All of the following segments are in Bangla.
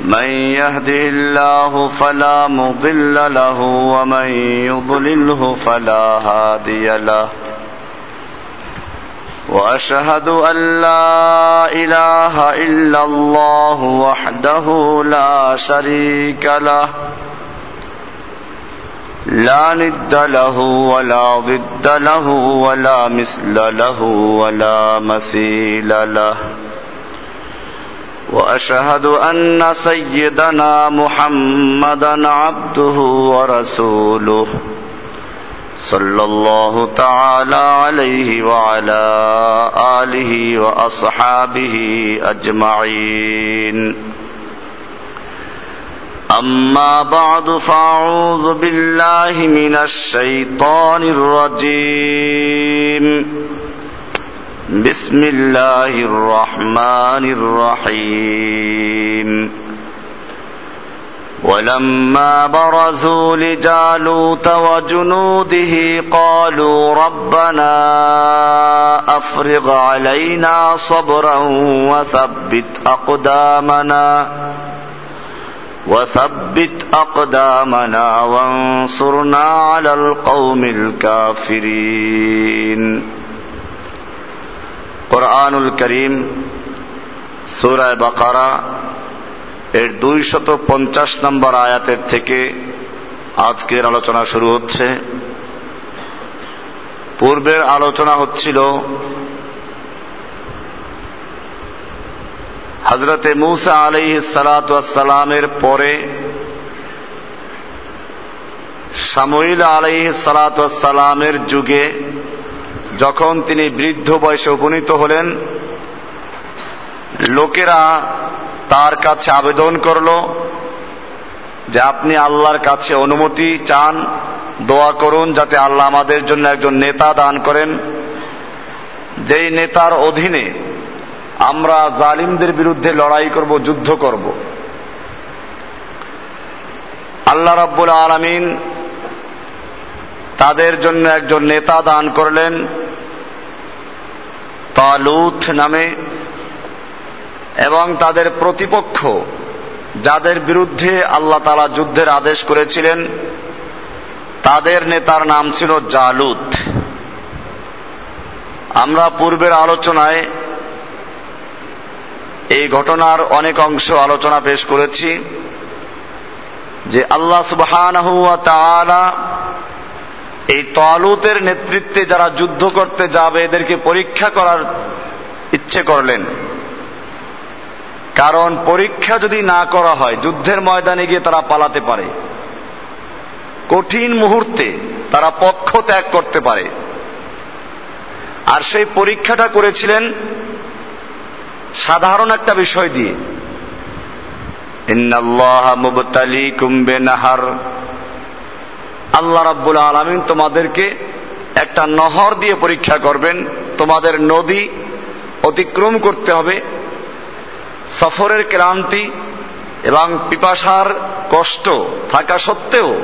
من يهده الله فلا مضل له ومن يضلله فلا هادي له واشهد ان لا اله الا الله وحده لا شريك له لا ند له ولا ضد له ولا مثل له ولا مثيل له وأشهد أن سيدنا محمدا عبده ورسوله صلى الله تعالى عليه وعلى آله وأصحابه أجمعين. أما بعد فأعوذ بالله من الشيطان الرجيم. بسم الله الرحمن الرحيم. ولما برزوا لجالوت وجنوده قالوا ربنا أفرغ علينا صبرا وثبت أقدامنا وثبت أقدامنا وانصرنا على القوم الكافرين. কোরআনুল করিম সুরায় বাকারা, এর দুই শত পঞ্চাশ নম্বর আয়াতের থেকে আজকের আলোচনা শুরু হচ্ছে। পূর্বের আলোচনা হচ্ছিল হজরতে মুসা আলি সালাতামের পরে সামইল আলি সালাতামের যুগে যখন তিনি বৃদ্ধ বয়সে উপনীত হলেন, লোকেরা তার কাছে আবেদন করল যে আপনি আল্লাহর কাছে অনুমতি চান, দোয়া করুন যাতে আল্লাহ আমাদের জন্য একজন নেতা দান করেন। যেই নেতার অধীনে আমরা জালিমদের বিরুদ্ধে লড়াই করব, যুদ্ধ করব। আল্লাহ রাব্বুল আলমিন তাদের জন্য একজন নেতা দান করলেন। তালুথ নামে এবং তাদের প্রতিপক্ষ, যাদের বিরুদ্ধে আল্লাহ তালা যুদ্ধের আদেশ করেছিলেন, তাদের নেতার নাম ছিল জালুত। আমরা পূর্বের আলোচনায় এই ঘটনার অনেক অংশ আলোচনা পেশ করেছি যে আল্লাহ সুবাহ এই তালুতের নেতৃত্বে যারা যুদ্ধ করতে যাবে, এদেরকে পরীক্ষা করার ইচ্ছে করলেন। কারণ পরীক্ষা যদি না করা হয়, যুদ্ধের ময়দানে গিয়ে তারা পালাতে পারে। কঠিন মুহূর্তে তারা পক্ষ ত্যাগ করতে পারে। আর সেই পরীক্ষাটা করেছিলেন সাধারণ একটা বিষয় দিয়ে। নাহার আল্লাহ রাব্বুল আলমিন তোমাদেরকে একটা নহর দিয়ে পরীক্ষা করবেন। তোমাদের নদী অতিক্রম করতে হবে। সফরের ক্লান্তি এবং পিপাসার কষ্ট থাকা সত্ত্বেও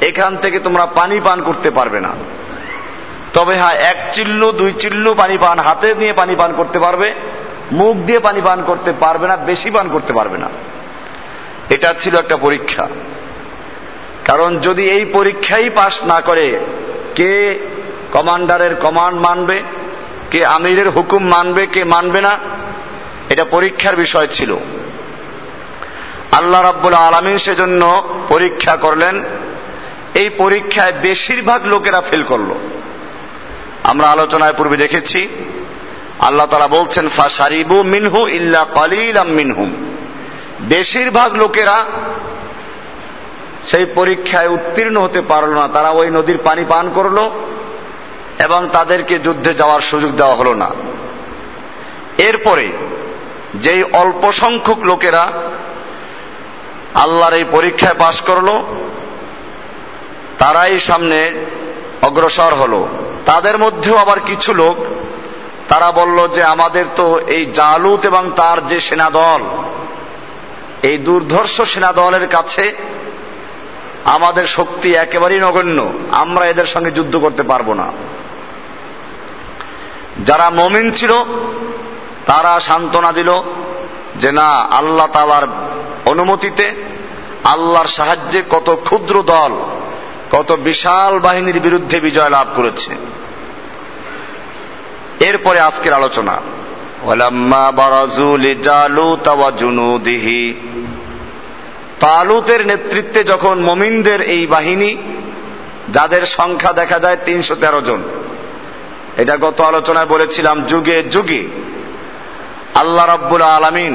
এখান থেকে তোমরা পানি পান করতে পারবে না। তবে হ্যাঁ এক চিল্লু, দুই চিল্লু পানি পান, হাতে নিয়ে পানি পান করতে পারবে, মুখ দিয়ে পানি পান করতে পারবে না, বেশি পান করতে পারবে না। এটা ছিল একটা পরীক্ষা। কারণ যদি এই পরীক্ষাই পাশ না করে, কে কমান্ডারের কমান্ড মানবে, কে আমিরের হুকুম মানবে, কে মানবে না, এটা পরীক্ষার বিষয় ছিল। আল্লাহ রাব্বুল আলমিন সেজন্য পরীক্ষা করলেন। এই পরীক্ষায় বেশিরভাগ লোকেরা ফেল করল। আমরা আলোচনায় পূর্বে দেখেছি, আল্লাহ তারা বলছেন ফাসারিবু মিনহু ইল্লা কালিলাম মিনহুম। বেশিরভাগ লোকেরা সেই পরীক্ষায় উত্তীর্ণ হতে পারল না। তারা ওই নদীর পানি পান করল এবং তাদেরকে যুদ্ধে যাওয়ার সুযোগ দেওয়া হলো না। এরপরে যেই অল্প সংখ্যক লোকেরা আল্লাহর এই পরীক্ষায় পাশ করল, তারাই সামনে অগ্রসর হলো। তাদের মধ্যেও আবার কিছু লোক, তারা বলল যে আমাদের তো এই জালুত এবং তার যে সেনাদল, এই দুর্ধর্ষ সেনাদলের কাছে আমাদের শক্তি একেবারেই নগণ্য। আমরা এদের সঙ্গে যুদ্ধ করতে পারব না। যারা মমিন ছিল, তারা সান্ত্বনা দিল যে না, আল্লাহ তালার অনুমতিতে আল্লাহর সাহায্যে কত ক্ষুদ্র দল, কত বিশাল বাহিনীর বিরুদ্ধে বিজয় লাভ করেছে। এরপরে আজকের আলোচনা। তালুতের নেতৃত্বে যখন মমিনদের এই বাহিনী, যাদের সংখ্যা দেখা যায় তিনশো তেরো জন, এটা গত আলোচনায় বলেছিলাম, যুগে যুগে আল্লাহ রাব্বুল আলমিন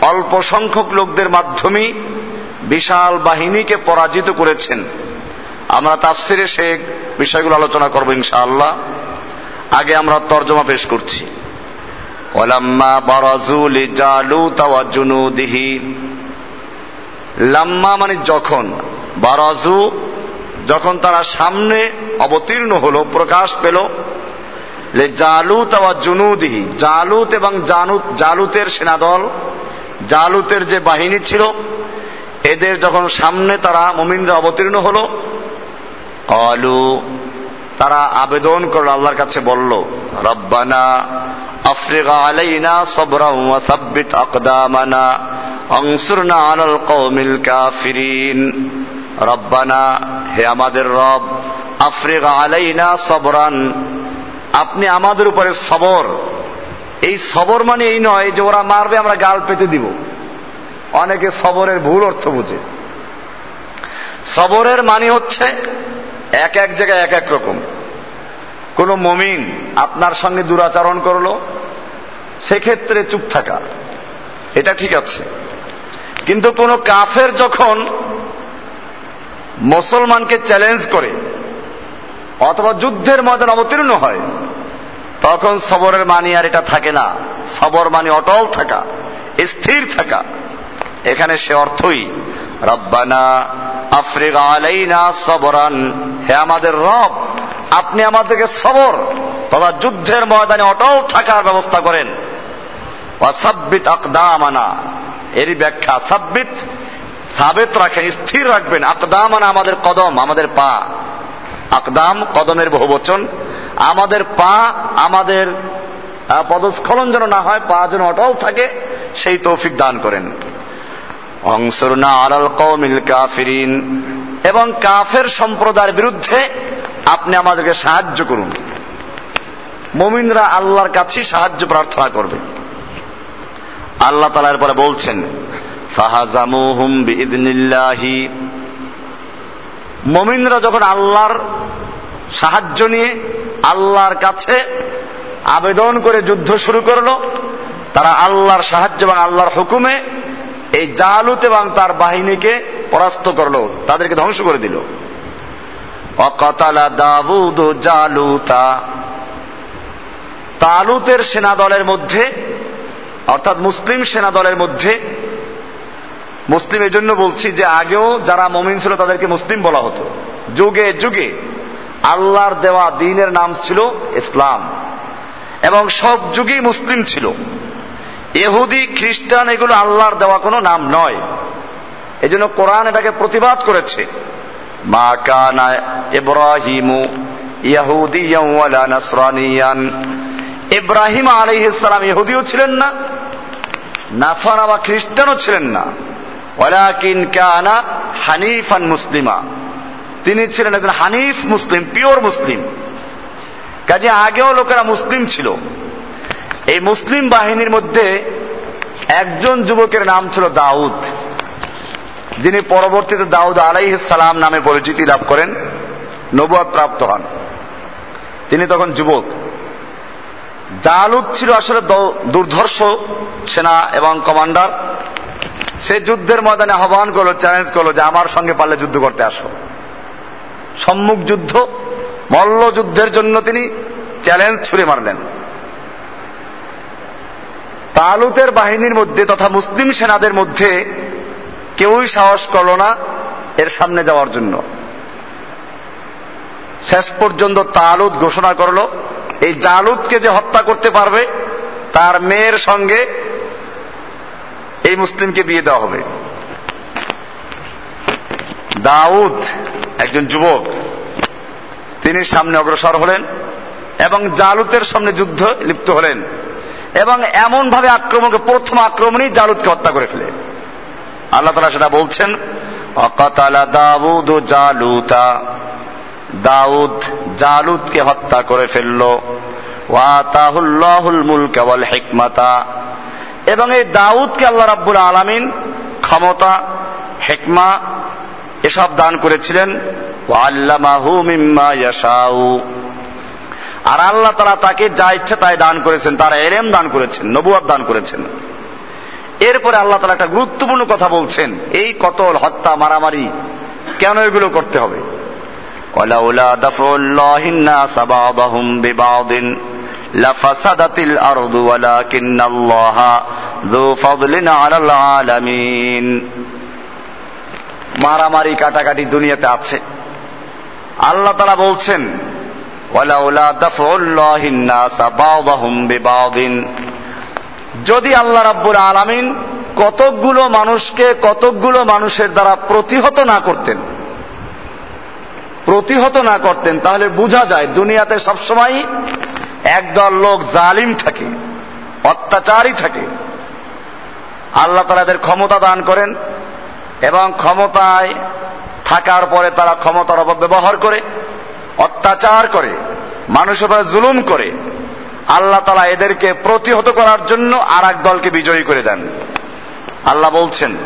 অল্প সংখ্যক লোকদের মাধ্যমে বিশাল বাহিনীকে পরাজিত করেছেন। আমরা তাফসিরে সে বিষয়গুলো আলোচনা করব ইনশাআল্লাহ। আগে আমরা তর্জমা পেশ করছি। ওলাম্মা বারাজুল জালুত ওয়া জুনুদিহি। লাম্মা মানে যখন, বারাজু যখন তারা সামনে অবতীর্ণ হলো, প্রকাশ পেল জালুত ওয়া জুনুদিহি, জালুত এবং জানুত, জালুতের সেনাদল, জালুতের যে বাহিনী ছিল, এদের যখন সামনে তারা মুমিনরা অবতীর্ণ হল অলু তারা আবেদন করল, আল্লাহর কাছে বলল, রব্বানা আফ্রিকা আলাইনা সবরা সাব্বিত আকদামানা। রব্বানা, হে আমাদের রব আফ্রিকা আলাইনা সবরান। আপনি আমাদের উপরে সবর। এই সবর মানে এই নয় যে ওরা মারবে, আমরা গাল পেতে দিব। অনেকে সবরের ভুল অর্থ বুঝে। সবরের মানে হচ্ছে এক এক জায়গায় এক এক রকম। কোন মমিন আপনার সঙ্গে দুরাচরণ করল, সেক্ষেত্রে চুপ থাকা। এটা ঠিক আছে। কিন্তু কোন কাফের যখন মুসলমানকে চ্যালেঞ্জ করে, অথবা যুদ্ধের ময়দান অবতীর্ণ হয়, তখন সবরের মানি আর এটা থাকে না। সবর মানে অটল থাকা, স্থির থাকা। এখানে সে অর্থই, রব্বানা আফ্রিকা সবরান। হে আমাদের রব, আপনি আমাদেরকে সবর তথা যুদ্ধের ময়দানে অটল থাকার ব্যবস্থা করেন। সাব্বিত আকদামানা। এরই ব্যাখ্যা, সাব্বিত, সাবেত রাখেন, স্থির রাখবেন। আকদামানা আমাদের কদম, আমাদের পা। আকদাম কদমের বহু বচন। আমাদের পা, আমাদের পদস্খলন যেন না হয়, পা যেন অটল থাকে, সেই তৌফিক দান করেন। অংশর অংসরনা আলাল কৌমিল কাফিরিন। এবং কাফের সম্প্রদায়ের বিরুদ্ধে আপনি আমাদেরকে সাহায্য করুন। মমিনরা আল্লাহর কাছেই সাহায্য প্রার্থনা করবে। আল্লাহ তালা এরপরে বলছেন, ফাহাজামুহুম মমিনরা যখন আল্লাহর সাহায্য নিয়ে আল্লাহর কাছে আবেদন করে যুদ্ধ শুরু করল, তারা আল্লাহর সাহায্য এবং আল্লাহর হুকুমে এই জালুত এবং তার বাহিনীকে পরাস্ত করল, তাদেরকে ধ্বংস করে দিল। অকতালা দাবুদ জালুতা। তালুতের সেনা দলের মধ্যে অর্থাৎ মুসলিম সেনা দলের মধ্যে, মুসলিম এই জন্য বলছি যে আগেও যারা মমিন ছিল তাদেরকে মুসলিম বলা হতো। যুগে যুগে আল্লাহর দেওয়া দিনের নাম ছিল ইসলাম। এবং সব যুগেই মুসলিম ছিল। এহুদি খ্রিস্টান এগুলো আল্লাহর দেওয়া কোনো নাম নয়। এই জন্য কোরআন এটাকে প্রতিবাদ করেছে। মা কানা ইব্রাহিমু ইয়াহুদিয়ান নাসরানিয়ান। ইব্রাহিম আলাইহিসসালাম ইহুদিও ছিলেন না, নাসারা বা খ্রিস্টানও ছিলেন না। ওয়ালাকিন কানা হানিফান মুসলিমা। তিনি ছিলেন একজন হানিফ মুসলিম, পিওর মুসলিম। কাজে আগেও লোকেরা মুসলিম ছিল। এই মুসলিম বাহিনীর মধ্যে একজন যুবকের নাম ছিল দাউদ, যিনি পরবর্তীতে দাউদ আলাইহ সালাম নামে পরিচিতি লাভ করেন, নবুয়াদ প্রাপ্ত হন। তিনি তখন যুবক। জালুদ ছিল আসলে দুর্ধর্ষ সেনা এবং কমান্ডার। সে যুদ্ধের ময়দানে আহ্বান করল চ্যালেঞ্জ করল যে আমার সঙ্গে পারলে যুদ্ধ করতে আসো। সম্মুখ যুদ্ধ, মল্ল যুদ্ধের জন্য তিনি চ্যালেঞ্জ ছুড়ে মারলেন। তালুতের বাহিনীর মধ্যে তথা মুসলিম সেনাদের মধ্যে কেউই সাহস করল না এর সামনে যাওয়ার জন্য। শেষ পর্যন্ত তালুদ ঘোষণা করল এই জালুদকে যে হত্যা করতে পারবে, তার মেয়ের সঙ্গে এই মুসলিমকে বিয়ে দেওয়া হবে। দাউদ একজন যুবক, তিনি সামনে অগ্রসর হলেন এবং জালুতের সামনে যুদ্ধ লিপ্ত হলেন এবং এমন ভাবে আক্রমণকে, প্রথম আক্রমণই জালুদকে হত্যা করে ফেলে। আল্লাহ তালা সেটা বলছেন, অকাতালা দাউদ ও জালুতা। দাউদ জালুদকে হত্যা করে ফেলল। ওয়াতাহুল্লাহুল মুলক ওয়াল হিকমাতা। এবং এই দাউদকে আল্লাহ রাব্বুল আলামিন ক্ষমতা, হেকমা এসব দান করেছিলেন। মিম্মা ইয়াশাউ। আর আল্লাহ তারা তাকে যা ইচ্ছা তাই দান করেছেন, তার এলেম দান করেছেন নবুয়াদ দান করেছেন। এরপরে আল্লাহ তারা একটা গুরুত্বপূর্ণ কথা বলছেন, এই কতল, হত্যা, মারামারি, কেন এগুলো করতে হবে? ولولا دفع الله الناس بعضهم ببعض لفسدت الأرض ولكن الله ذو فضل على العالمين মারামারি কাটাকাটি দুনিয়াতে আছে আল্লাহ তারা বলছেন ওয়ালাউলা দাফউল্লাহিন নাস বা'দাহুম বিবা'দিন যদি আল্লাহ রাব্বুল আলামিন কতকগুলো মানুষকে কতকগুলো মানুষের দ্বারা প্রতিহত না করতেন প্রতিহত না করতেন, তাহলে বোঝা যায় দুনিয়াতে সবসময় একদল লোক জালিম থাকে, অত্যাচারী থাকে। আল্লাহ তারা এদের ক্ষমতা দান করেন এবং ক্ষমতায় থাকার পরে তারা ক্ষমতার অপব্যবহার করে, অত্যাচার করে, মানুষের উপরে জুলুম করে। আল্লাহ তালা এদেরকে প্রতিহত করার জন্য আর দলকে বিজয়ী করে দেন। আল্লাহ বলছেন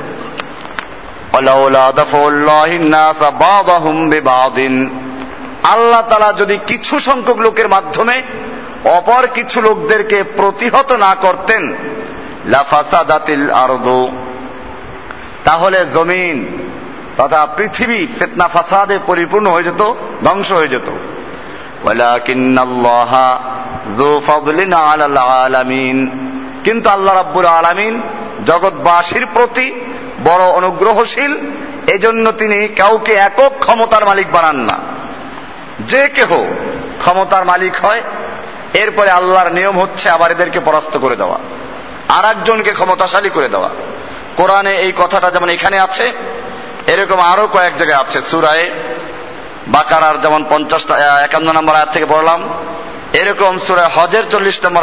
আল্লাহ তালা যদি কিছু সংখ্যক লোকের মাধ্যমে অপর কিছু লোকদেরকে প্রতিহত না করতেন, লাফাসাদাতিল আরদু, তাহলে জমিন তথা পৃথিবী ফেতনা ফাসাদে পরিপূর্ণ হয়ে যেত, ধ্বংস হয়ে যেত। কিন্তু আল্লাহ রাব্বুল আলামিন জগৎবাসীর প্রতি বড় অনুগ্রহশীল, এজন্য তিনি কাউকে একক ক্ষমতার মালিক বানান না। যে কেহ ক্ষমতার মালিক হয়, এরপরে আল্লাহর নিয়ম হচ্ছে আবার এদেরকে পরাস্ত করে দেওয়া আর একজনকে ক্ষমতাশালী করে দেওয়া। কোরআনে এই কথাটা যেমন এখানে আছে, এরকম আরও কয়েক জায়গায় আছে। সুরায় বাকারার যেমন পঞ্চাশটা একান্ন নম্বর আয়াত থেকে পড়লাম, এরকম সুরায় হজের চল্লিশ নম্বর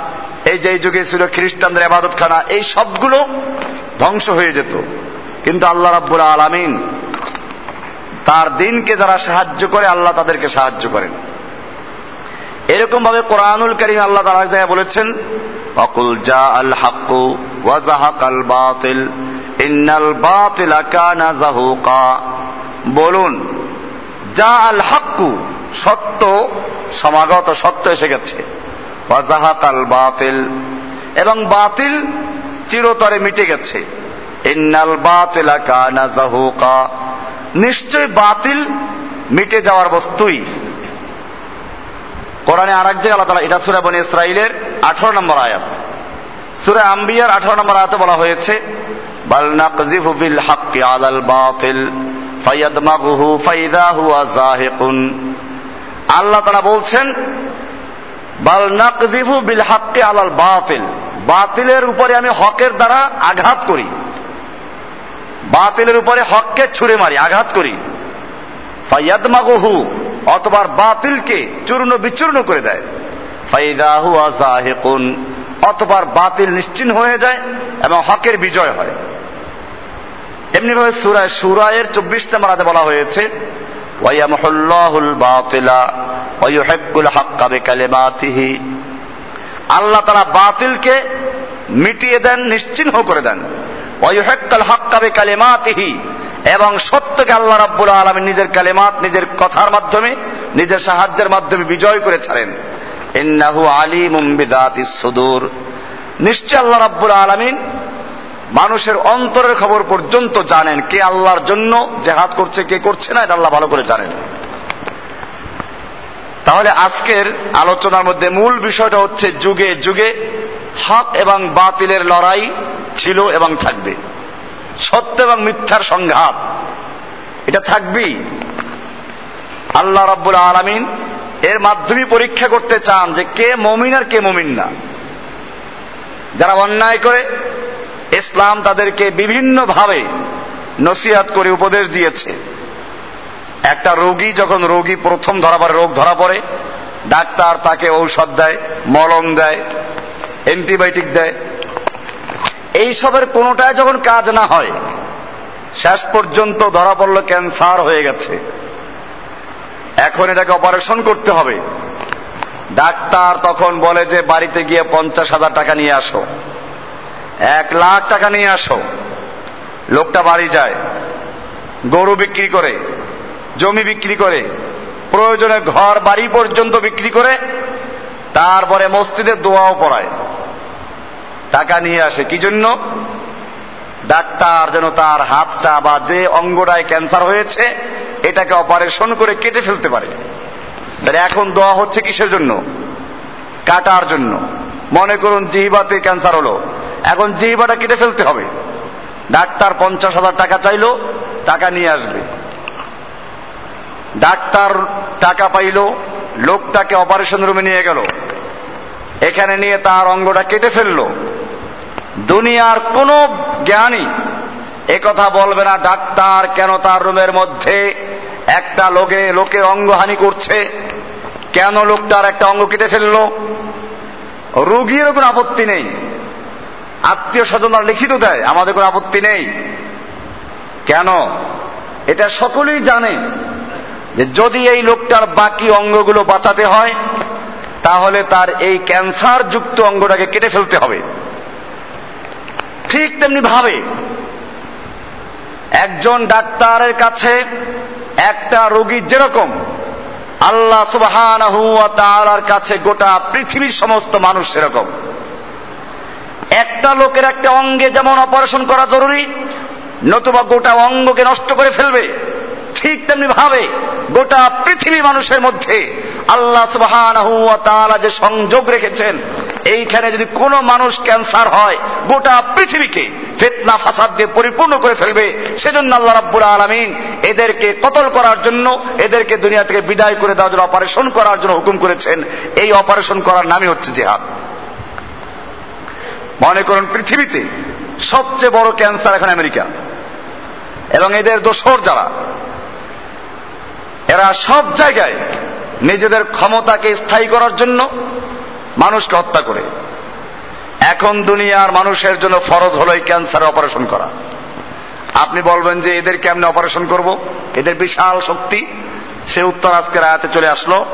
এই যেই যুগে ছিল খ্রিস্টানদের এবাদত খানা এই সবগুলো ধ্বংস হয়ে যেত। কিন্তু আল্লাহ রাব্বুল আলামিন তার দিনকে যারা সাহায্য করে, আল্লাহ তাদেরকে সাহায্য করেন। এরকম ভাবে কোরআনুল করিম আল্লাহ তারা জায়গায় বলেছেন, অকুল জা আল হাক্কু ওয়াজাহাক আল বাতিল, ইন্নাল বাতিল কানা জাহুকা বলুন যা আল হাক্কু সত্য, সমাগত সত্য এসে গেছে। ওয়াজাহাক আল বাতিল। এবং বাতিল চিরতরে মিটে গেছে। ইন্নাল বাতিল কানা জাহুকা। নিশ্চয় বাতিল মিটে যাওয়ার বস্তুই। কোরআনে আর এক জায়গায় এটা সুরা বনে ইসরাইলের আঠারো নম্বর আয়াত। সুরা আম্বিয়ার আঠারো নম্বর আয়াতে বলা হয়েছে, বাল নাকজিফু বিল হাক্কি আলাল বাতিল, ফায়াদমাগুহু ফাইদা হুয়া জাহিকুন আল্লাহ তারা বলছেন বাল নাকজিফু বিল হাক্কি আলাল বাতিল। বাতিলের উপরে আমি হকের দ্বারা আঘাত করি। বাতিলের উপরে হককে ছুড়ে মারি, আঘাত করি। ফাইয়াদমাগুহু অতবার বাতিলকে চূর্ণ বিচূর্ণ করে দেয়। ফাইদা হুয়া জাহিকুন অতবার বাতিল নিশ্চিন্ন হয়ে যায় এবং হকের বিজয় হয়। এমনি ভাবে সুরায় সুরায়ের চব্বিশ নম্বর আদে বলা হয়েছে, ওয়াইয়ামহুল্লাহুল বাতিলা ওয়াইউহিব্বুল হাক্কা বিকালিমাতিহি আল্লাহ তারা বাতিলকে মিটিয়ে দেন, নিশ্চিহ্ন করে দেন। ওয়ুহাক্কাল হাক্কাবে কালেমাতিহি এবং সত্যকে আল্লাহ রাব্বুল আলমী নিজের কালেমাত, নিজের কথার মাধ্যমে, নিজের সাহায্যের মাধ্যমে বিজয় করে ছাড়েন। ইন্নাহু আলিমুম বিদাতিস সুদূর। নিশ্চয় আল্লাহ রাব্বুল আলমিন মানুষের অন্তরের খবর পর্যন্ত জানেন কে আল্লাহর জন্য জেহাদ করছে, কে করছে না, এটা আল্লাহ ভালো করে জানেন। তাহলে আজকের আলোচনার মধ্যে মূল বিষয়টা হচ্ছে যুগে যুগে হক এবং বাতিলের লড়াই ছিল এবং থাকবে। সত্য এবং মিথ্যার সংঘাত। এটা থাকবেই। আল্লাহ রাব্বুল আলমিন এর মাধ্যমে পরীক্ষা করতে চান যে কে মমিন আর কে মমিন না। যারা অন্যায় করে, ইসলাম তাদেরকে বিভিন্নভাবে নসিহাত করে উপদেশ দিয়েছে। একটা রোগী যখন রোগী প্রথম ধরা পড়ে, রোগ ধরা পড়ে, ডাক্তার তাকে ঔষধ দেয়, মলম দেয়, অ্যান্টিবায়োটিক দেয়। এইসবের কোনোটায় যখন কাজ না হয়, শেষ পর্যন্ত ধরা পড়ল ক্যান্সার হয়ে গেছে। এখন এটাকে অপারেশন করতে হবে। ডাক্তার তখন বলে যে, বাড়িতে গিয়ে পঞ্চাশ হাজার টাকা নিয়ে আসো। এক লাখ টাকা নিয়ে আসো। লোকটা বাড়ি যায়, গরু বিক্রি করে। জমি বিক্রি করে, প্রয়োজনে ঘর, বাড়ি পর্যন্ত বিক্রি করে, তারপরে মসজিদে দোয়াও পড়ায়। টাকা নিয়ে আসে। কি জন্য? ডাক্তার যেন তার হাতটা বা যে অঙ্গটায় ক্যান্সার হয়েছে, এটাকে অপারেশন করে কেটে ফেলতে পারে। এখন দোয়া হচ্ছে কিসের জন্য? কাটার জন্য। মনে করুন, জিহিবাতে ক্যান্সার হলো। এখন জিহিবাটা কেটে ফেলতে হবে। ডাক্তার পঞ্চাশ হাজার টাকা চাইলো, টাকা নিয়ে আসবে। ডাক্তার টাকা পাইল, লোকটাকে অপারেশন রুমে নিয়ে গেল। এখানে নিয়ে তার অঙ্গটা কেটে ফেলল। দুনিয়ার কোন জ্ঞানী কথা বলবে না, ডাক্তার, কেন তার রুমের মধ্যে একটা লোকে লোকের অঙ্গহানি করছে? কেন লোকটার একটা অঙ্গ কেটে ফেলল? রুগীর কোনো আপত্তি নেই। আত্মীয় স্বজনরা লিখিত দেয়, আমাদের কোনো আপত্তি নেই। কেন? এটা সকলেই জানে। যে যদি এই লোকটার বাকি অঙ্গগুলো বাঁচাতে হয়, তাহলে তার এই ক্যান্সার যুক্ত অঙ্গটাকে কেটে ফেলতে হবে। ঠিক তেমনি ভাবে একজন ডাক্তারের কাছে একটা রোগী যেরকম আল্লাহ সুবহান তালার কাছে গোটা পৃথিবীর সমস্ত মানুষ সেরকম। একটা লোকের একটা অঙ্গে যেমন অপারেশন করা জরুরি, নতুবা গোটা অঙ্গকে নষ্ট করে ফেলবে। তেমনি ভাবে গোটা পৃথিবী মানুষের মধ্যে আল্লাহ সুবহান যে সংযোগ রেখেছেন, এইখানে যদি কোনো মানুষ ক্যান্সার হয়, গোটা পৃথিবীকে ফেতনা, ফাসাদ দিয়ে পরিপূর্ণ করে ফেলবে, সেজন্য আল্লাহ রাব্বুল আলমিন এদেরকে কতল করার জন্য, এদেরকে দুনিয়া থেকে বিদায় করে দেওয়ার জন্য, অপারেশন করার জন্য হুকুম করেছেন। এই অপারেশন করার নামই হচ্ছে জেহাদ। মনে করুন পৃথিবীতে সবচেয়ে বড় ক্যান্সার এখন আমেরিকা, এবং এদের দোষর যারা এরা সব জায়গায় নিজেদের ক্ষমতাকে স্থায়ী করার জন্য মানুষকে হত্যা করে। এখন দুনিয়ার মানুষের জন্য ফরজ হলো এই ক্যান্সার অপারেশন করা। আপনি বলবেন যে এদের কেমনে অপারেশন করব? এদের বিশাল শক্তি। সে উত্তর আজকের আয়াতে চলে আসলো।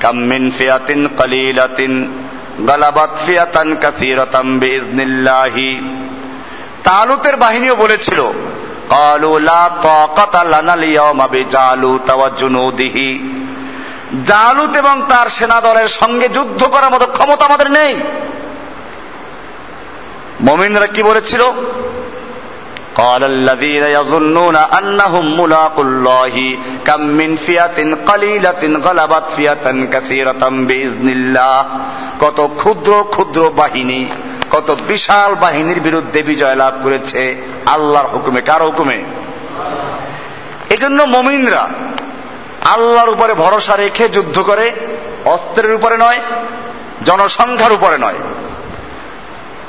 কাম্মিন ফিয়াতিন কালিলাতিন গালাবাত ফিয়াতান কাসিরাতাম বিইজনিল্লাহি তালুতের বাহিনীও বলেছিল قالوا لا طاقة لنا اليوم بجالوت وجنوده জালুত এবং তার সেনা দলের সঙ্গে যুদ্ধ করার মতো ক্ষমতা আমাদের নেই মমিনরা কি বলেছিল قال الذين يظنون أنهم ملاقوا الله كم من فئة قليلة غلبت فئة كثيرة بإذن الله কত ক্ষুদ্র ক্ষুদ্র বাহিনী কত বিশাল বাহিনীর বিরুদ্ধে বিজয় লাভ করেছে আল্লাহর হুকুমে। কার হুকুমে? এজন্য মমিনরা আল্লাহর উপরে ভরসা রেখে যুদ্ধ করে, অস্ত্রের উপরে নয়, জনসংখ্যার উপরে নয়।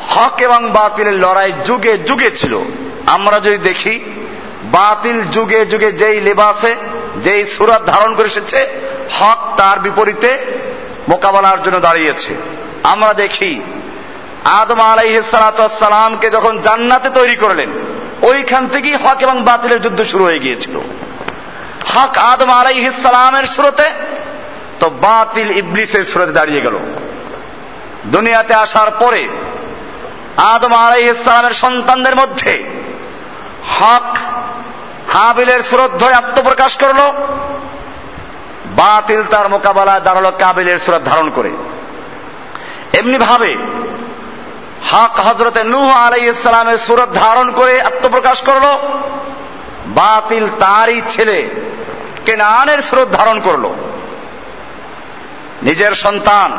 হক এবং বাতিলের লড়াই যুগে যুগে ছিল। আমরা যদি দেখি, বাতিল যুগে যুগে যেই লেবাসে, যেই সুরাত ধারণ করে এসেছে, হক তার বিপরীতে মোকাবেলার জন্য দাঁড়িয়েছে। আমরা দেখি আদম আলাইসালামকে যখন জান্নাতে তৈরি করলেন, ওইখান থেকেই হক এবং বাতিলের যুদ্ধ শুরু হয়ে গিয়েছিল। হক আদম আলাইহিসালামের সুরতে তো বাতিল ইবলিসের সুরতে দাঁড়িয়ে গেল। দুনিয়াতে আসার পরে, আদম আলাইহিসালামের সন্তানদের মধ্যে হক হাবিলের সুরত ধরে আত্মপ্রকাশ করল। বাতিল তার মোকাবেলায় দাঁড়াল কাবিলের সুরত ধারণ করে। এমনি ভাবে হক হজরতে নূহ আলাই ইসলামের সুরত ধারণ করে আত্মপ্রকাশ করল। বাতিল তারই ছেলে কেনানের সুরত ধারণ করল। নিজের সন্তান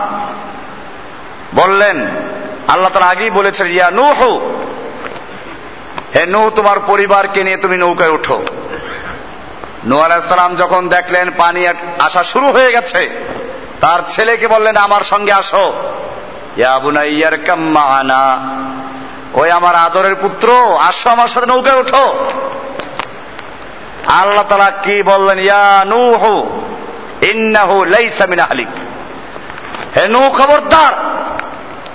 বললেন, আল্লাহ তালা আগেই বলেছেন, ইয়া নূহ, হে নূহ, তোমার পরিবারকে নিয়ে তুমি নৌকায় উঠো। নূহ আলাইসালাম যখন দেখলেন পানি আসা শুরু হয়ে গেছে, তার ছেলেকে বললেন, আমার সঙ্গে আসো। ওই আমার আদরের পুত্র, আসো আমার সাথে নৌকায় উঠো আল্লাহ তালা কি বললেন, ইয়া নূহু, ইন্নাহু লাইসা মিন আহলিক। হে নূহ খবরদার,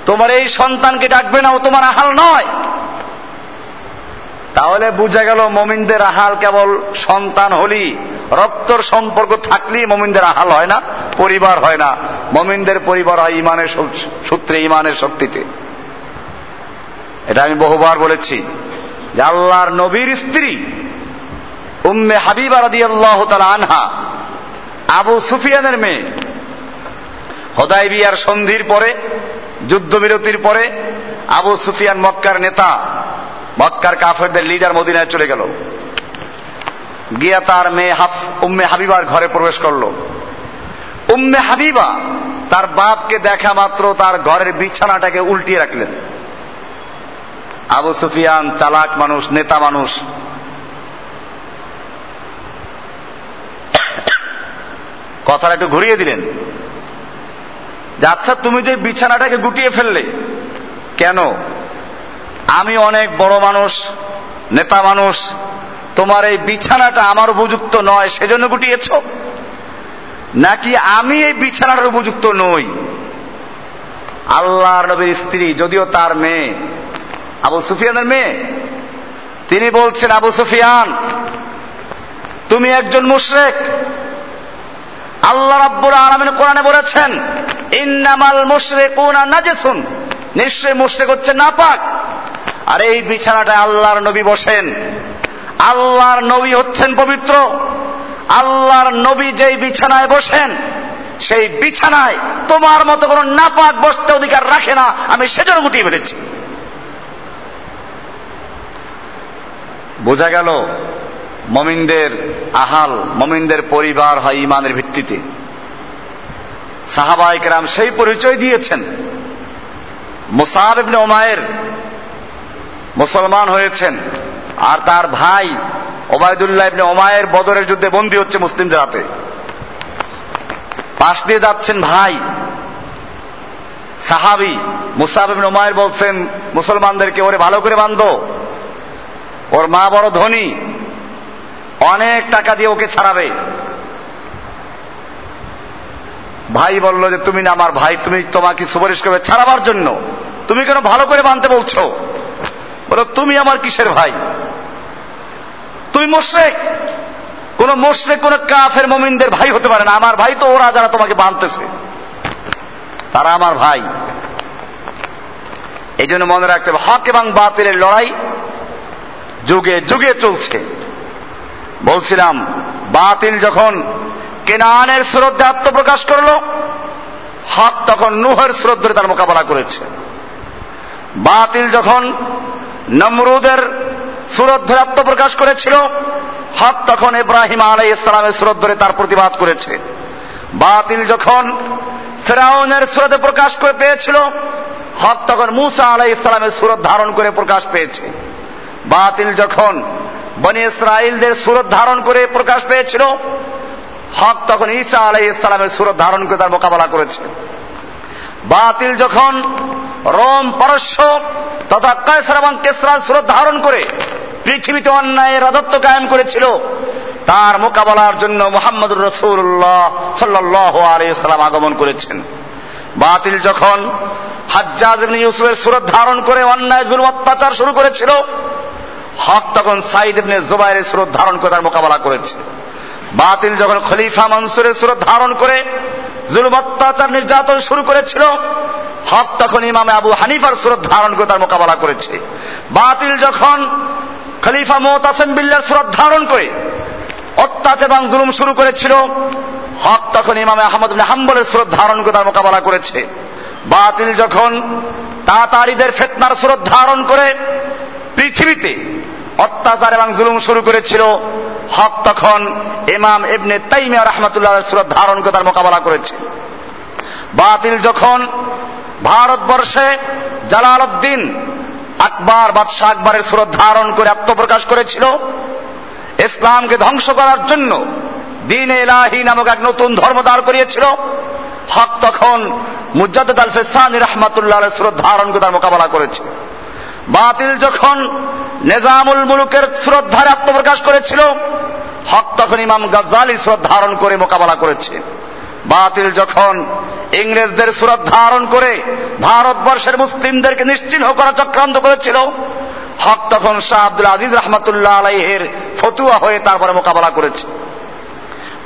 তোমার এই সন্তানকে ডাকবে না, ও তোমার আহাল নয়। তাহলে বুঝা গেল মমিনদের আহাল কেবল সন্তান হলি রক্তর সম্পর্ক থাকলেই মমিনদের আহাল হয় না, পরিবার হয় না। মমিনদের পরিবার হয় ইমানের সূত্রে, ইমানের শক্তিতে। এটা আমি বহুবার বলেছি যে আল্লাহর নবীর স্ত্রী উম্মে হাবিবা রাদি আল্লাহ আনহা, আবু সুফিয়ানের মেয়ে। হদাই বিয়ার সন্ধির পরে, যুদ্ধবিরতির পরে আবু সুফিয়ান মক্কার নেতা, মক্কার কাফেরদের লিডার মদিনায় চলে গেল। গিয়া তার মেয়ে উম্মে হাবিবার ঘরে প্রবেশ করল। উম্মে হাবিবা, তার বাপকে দেখা মাত্র তার ঘরের বিছানাটাকে উল্টিয়ে রাখলেন। আবু সুফিয়ান চালাক মানুষ, নেতা মানুষ। কথাটা একটু ঘুরিয়ে দিলেন। যে আচ্ছা তুমি যে বিছানাটাকে গুটিয়ে ফেললে, কেন? আমি অনেক বড় মানুষ, নেতা মানুষ, তোমার এই বিছানাটা আমার উপযুক্ত নয়, সেজন্য গুটিয়েছ? নাকি আমি এই বিছানাটার উপযুক্ত নই? আল্লাহর নবীর স্ত্রী, যদিও তার মেয়ে, আবু সুফিয়ানের মেয়ে। তিনি বলছেন, আবু সুফিয়ান, তুমি একজন মুশরেক। আল্লাহ রাব্বুল আলামিন কোরআনে বলেছেন, ইন্নামাল মুশরিকুনা নাজিসুন। নিশ্চয় মুশরিক হচ্ছে নাপাক। আর এই বিছানাটা আল্লাহর নবী বসেন। আল্লাহর নবী হচ্ছেন পবিত্র। আল্লাহর নবী যেই বিছানায় বসেন, সেই বিছানায় তোমার মতো কোন নাপাক বসতে অধিকার রাখে না, আমি সেজন্য গুটিয়ে ফেলেছি। বোঝা গেল, মমিনদের আহাল, মমিনদের পরিবার হয় ইমানের ভিত্তিতে। সাহাবাইকরাম সেই পরিচয় দিয়েছেন। ইবনে ওমায়ের মুসলমান হয়েছেন, আর তার ভাই ওবায়দুল্লাহ ইবনে ওমায়ের বদরের যুদ্ধে বন্দী হচ্ছে মুসলিমদের হাতে। পাশ দিয়ে যাচ্ছেন ভাই, সাহাবি, মুসাব ইবনে ওমায়ের বলছেন মুসলমানদেরকে ওরে ভালো করে বান্ধো ওর মা বড় ধনী, অনেক টাকা দিয়ে ওকে ছাড়াবে। ভাই বলল যে, তুমি না আমার ভাই, তুমি তোমাকে সুপারিশ করবে ছাড়াবার জন্য। তুমি কেন ভালো করে বানতে বলছো? বলো, তুমি আমার কিসের ভাই? তুমি মোশরেক। কোন মোশরেক, কোন কাফের মমিনদের ভাই হতে পারে না। আমার ভাই তো ওরা যারা তোমাকে বানতেছে। তারা আমার ভাই। এই জন্য মনে রাখতে হবে, হক এবং বাতিলের লড়াই যুগে যুগে চলছে। বলছিলাম, বাতিল যখন কেনানের শ্রদ্ধে আত্মপ্রকাশ করল, হক তখন নুহের শ্রদ্ধে তার মোকাবেলা করেছে। বাতিল যখন নমরুদের সুরত ধরে আত্মপ্রকাশ করেছিল। হক তখন ইব্রাহিম আলাই ইসলামের সুরত ধরে তার প্রতিবাদ করেছে। বাতিল যখন ফেরাউনের সুরতে প্রকাশ করে পেয়েছিল, হক তখন মুসা আলাই ইসলামের সুরত ধারণ করে প্রকাশ পেয়েছে। বাতিল যখন বনে ইসরায়েলদের সুরত ধারণ করে প্রকাশ পেয়েছিল, হক তখন ঈসা আলাই ইসলামের সুরত ধারণ করে তার মোকাবেলা করেছে। বাতিল যখন রোম পারস্য তথা কায়সার এবং কেসরার সুরত ধারণ করে পৃথিবীতে অন্যায়ের রাজত্ব কায়েম করেছিল। তার মোকাবেলার জন্য মোহাম্মদুর রসুল্লাহ সাল্লাহ আলাইসাল্লাম আগমন করেছেন। বাতিল যখন হাজ্জাজ ইউসুফের সুরত ধারণ করে অন্যায় জুল অত্যাচার শুরু করেছিল, হক তখন সাইদ ইবনে জুবাইরের সুরত ধারণ করে তার মোকাবেলা করেছে। বাতিল যখন খলিফা মনসুরের সুরত ধারণ করে, জুলুম, অত্যাচার, নির্যাতন শুরু করেছিল হক তখন ইমামে আবু হানিফার সুরত ধারণ করে তার মোকাবেলা করেছে। বাতিল যখন খলিফা মোহতাসেম বিল্লার সুরত ধারণ করে, অত্যাচার এবং জুলুম শুরু করেছিল, হক তখন ইমামে আহমদ হাম্বলের সুরত ধারণ করে তার মোকাবেলা করেছে। বাতিল যখন তাতারিদের ফেতনার সুরত ধারণ করে, পৃথিবীতে অত্যাচার এবং জুলুম শুরু করেছিল, হক তখন ইমাম এবনে তাইমিয়া রহমতুল্লাহ সুরত ধারণ করে তার মোকাবেলা করেছে। বাতিল যখন ভারতবর্ষে জালাল উদ্দিন আকবর বাদশাহ আকবরের সুরত ধারণ করে আত্মপ্রকাশ করেছিল। ইসলামকে ধ্বংস করার জন্য দিন এলাহি নামক এক নতুন ধর্ম দাঁড় করিয়েছিল। হক তখন মুজাদ্দ আল ফেসানি রহমাতুল্লাহ সুরত ধারণ করে তার মোকাবেলা করেছে। বাতিল যখন নেজামুল মুলুকের শ্রদ্ধারে আত্মপ্রকাশ করেছিল, হক তখন ইমাম গাজ্জালি শ্রদ্ধ ধারণ করে মোকাবেলা করেছে। বাতিল যখন ইংরেজদের সুরত ধারণ করে ভারতবর্ষের মুসলিমদেরকে নিশ্চিহ্ন করা চক্রান্ত করেছিল। হক তখন শাহ আব্দুল আজিজ রহমতুল্লাহ আলাইহের ফতুয়া হয়ে তারপরে মোকাবেলা করেছে।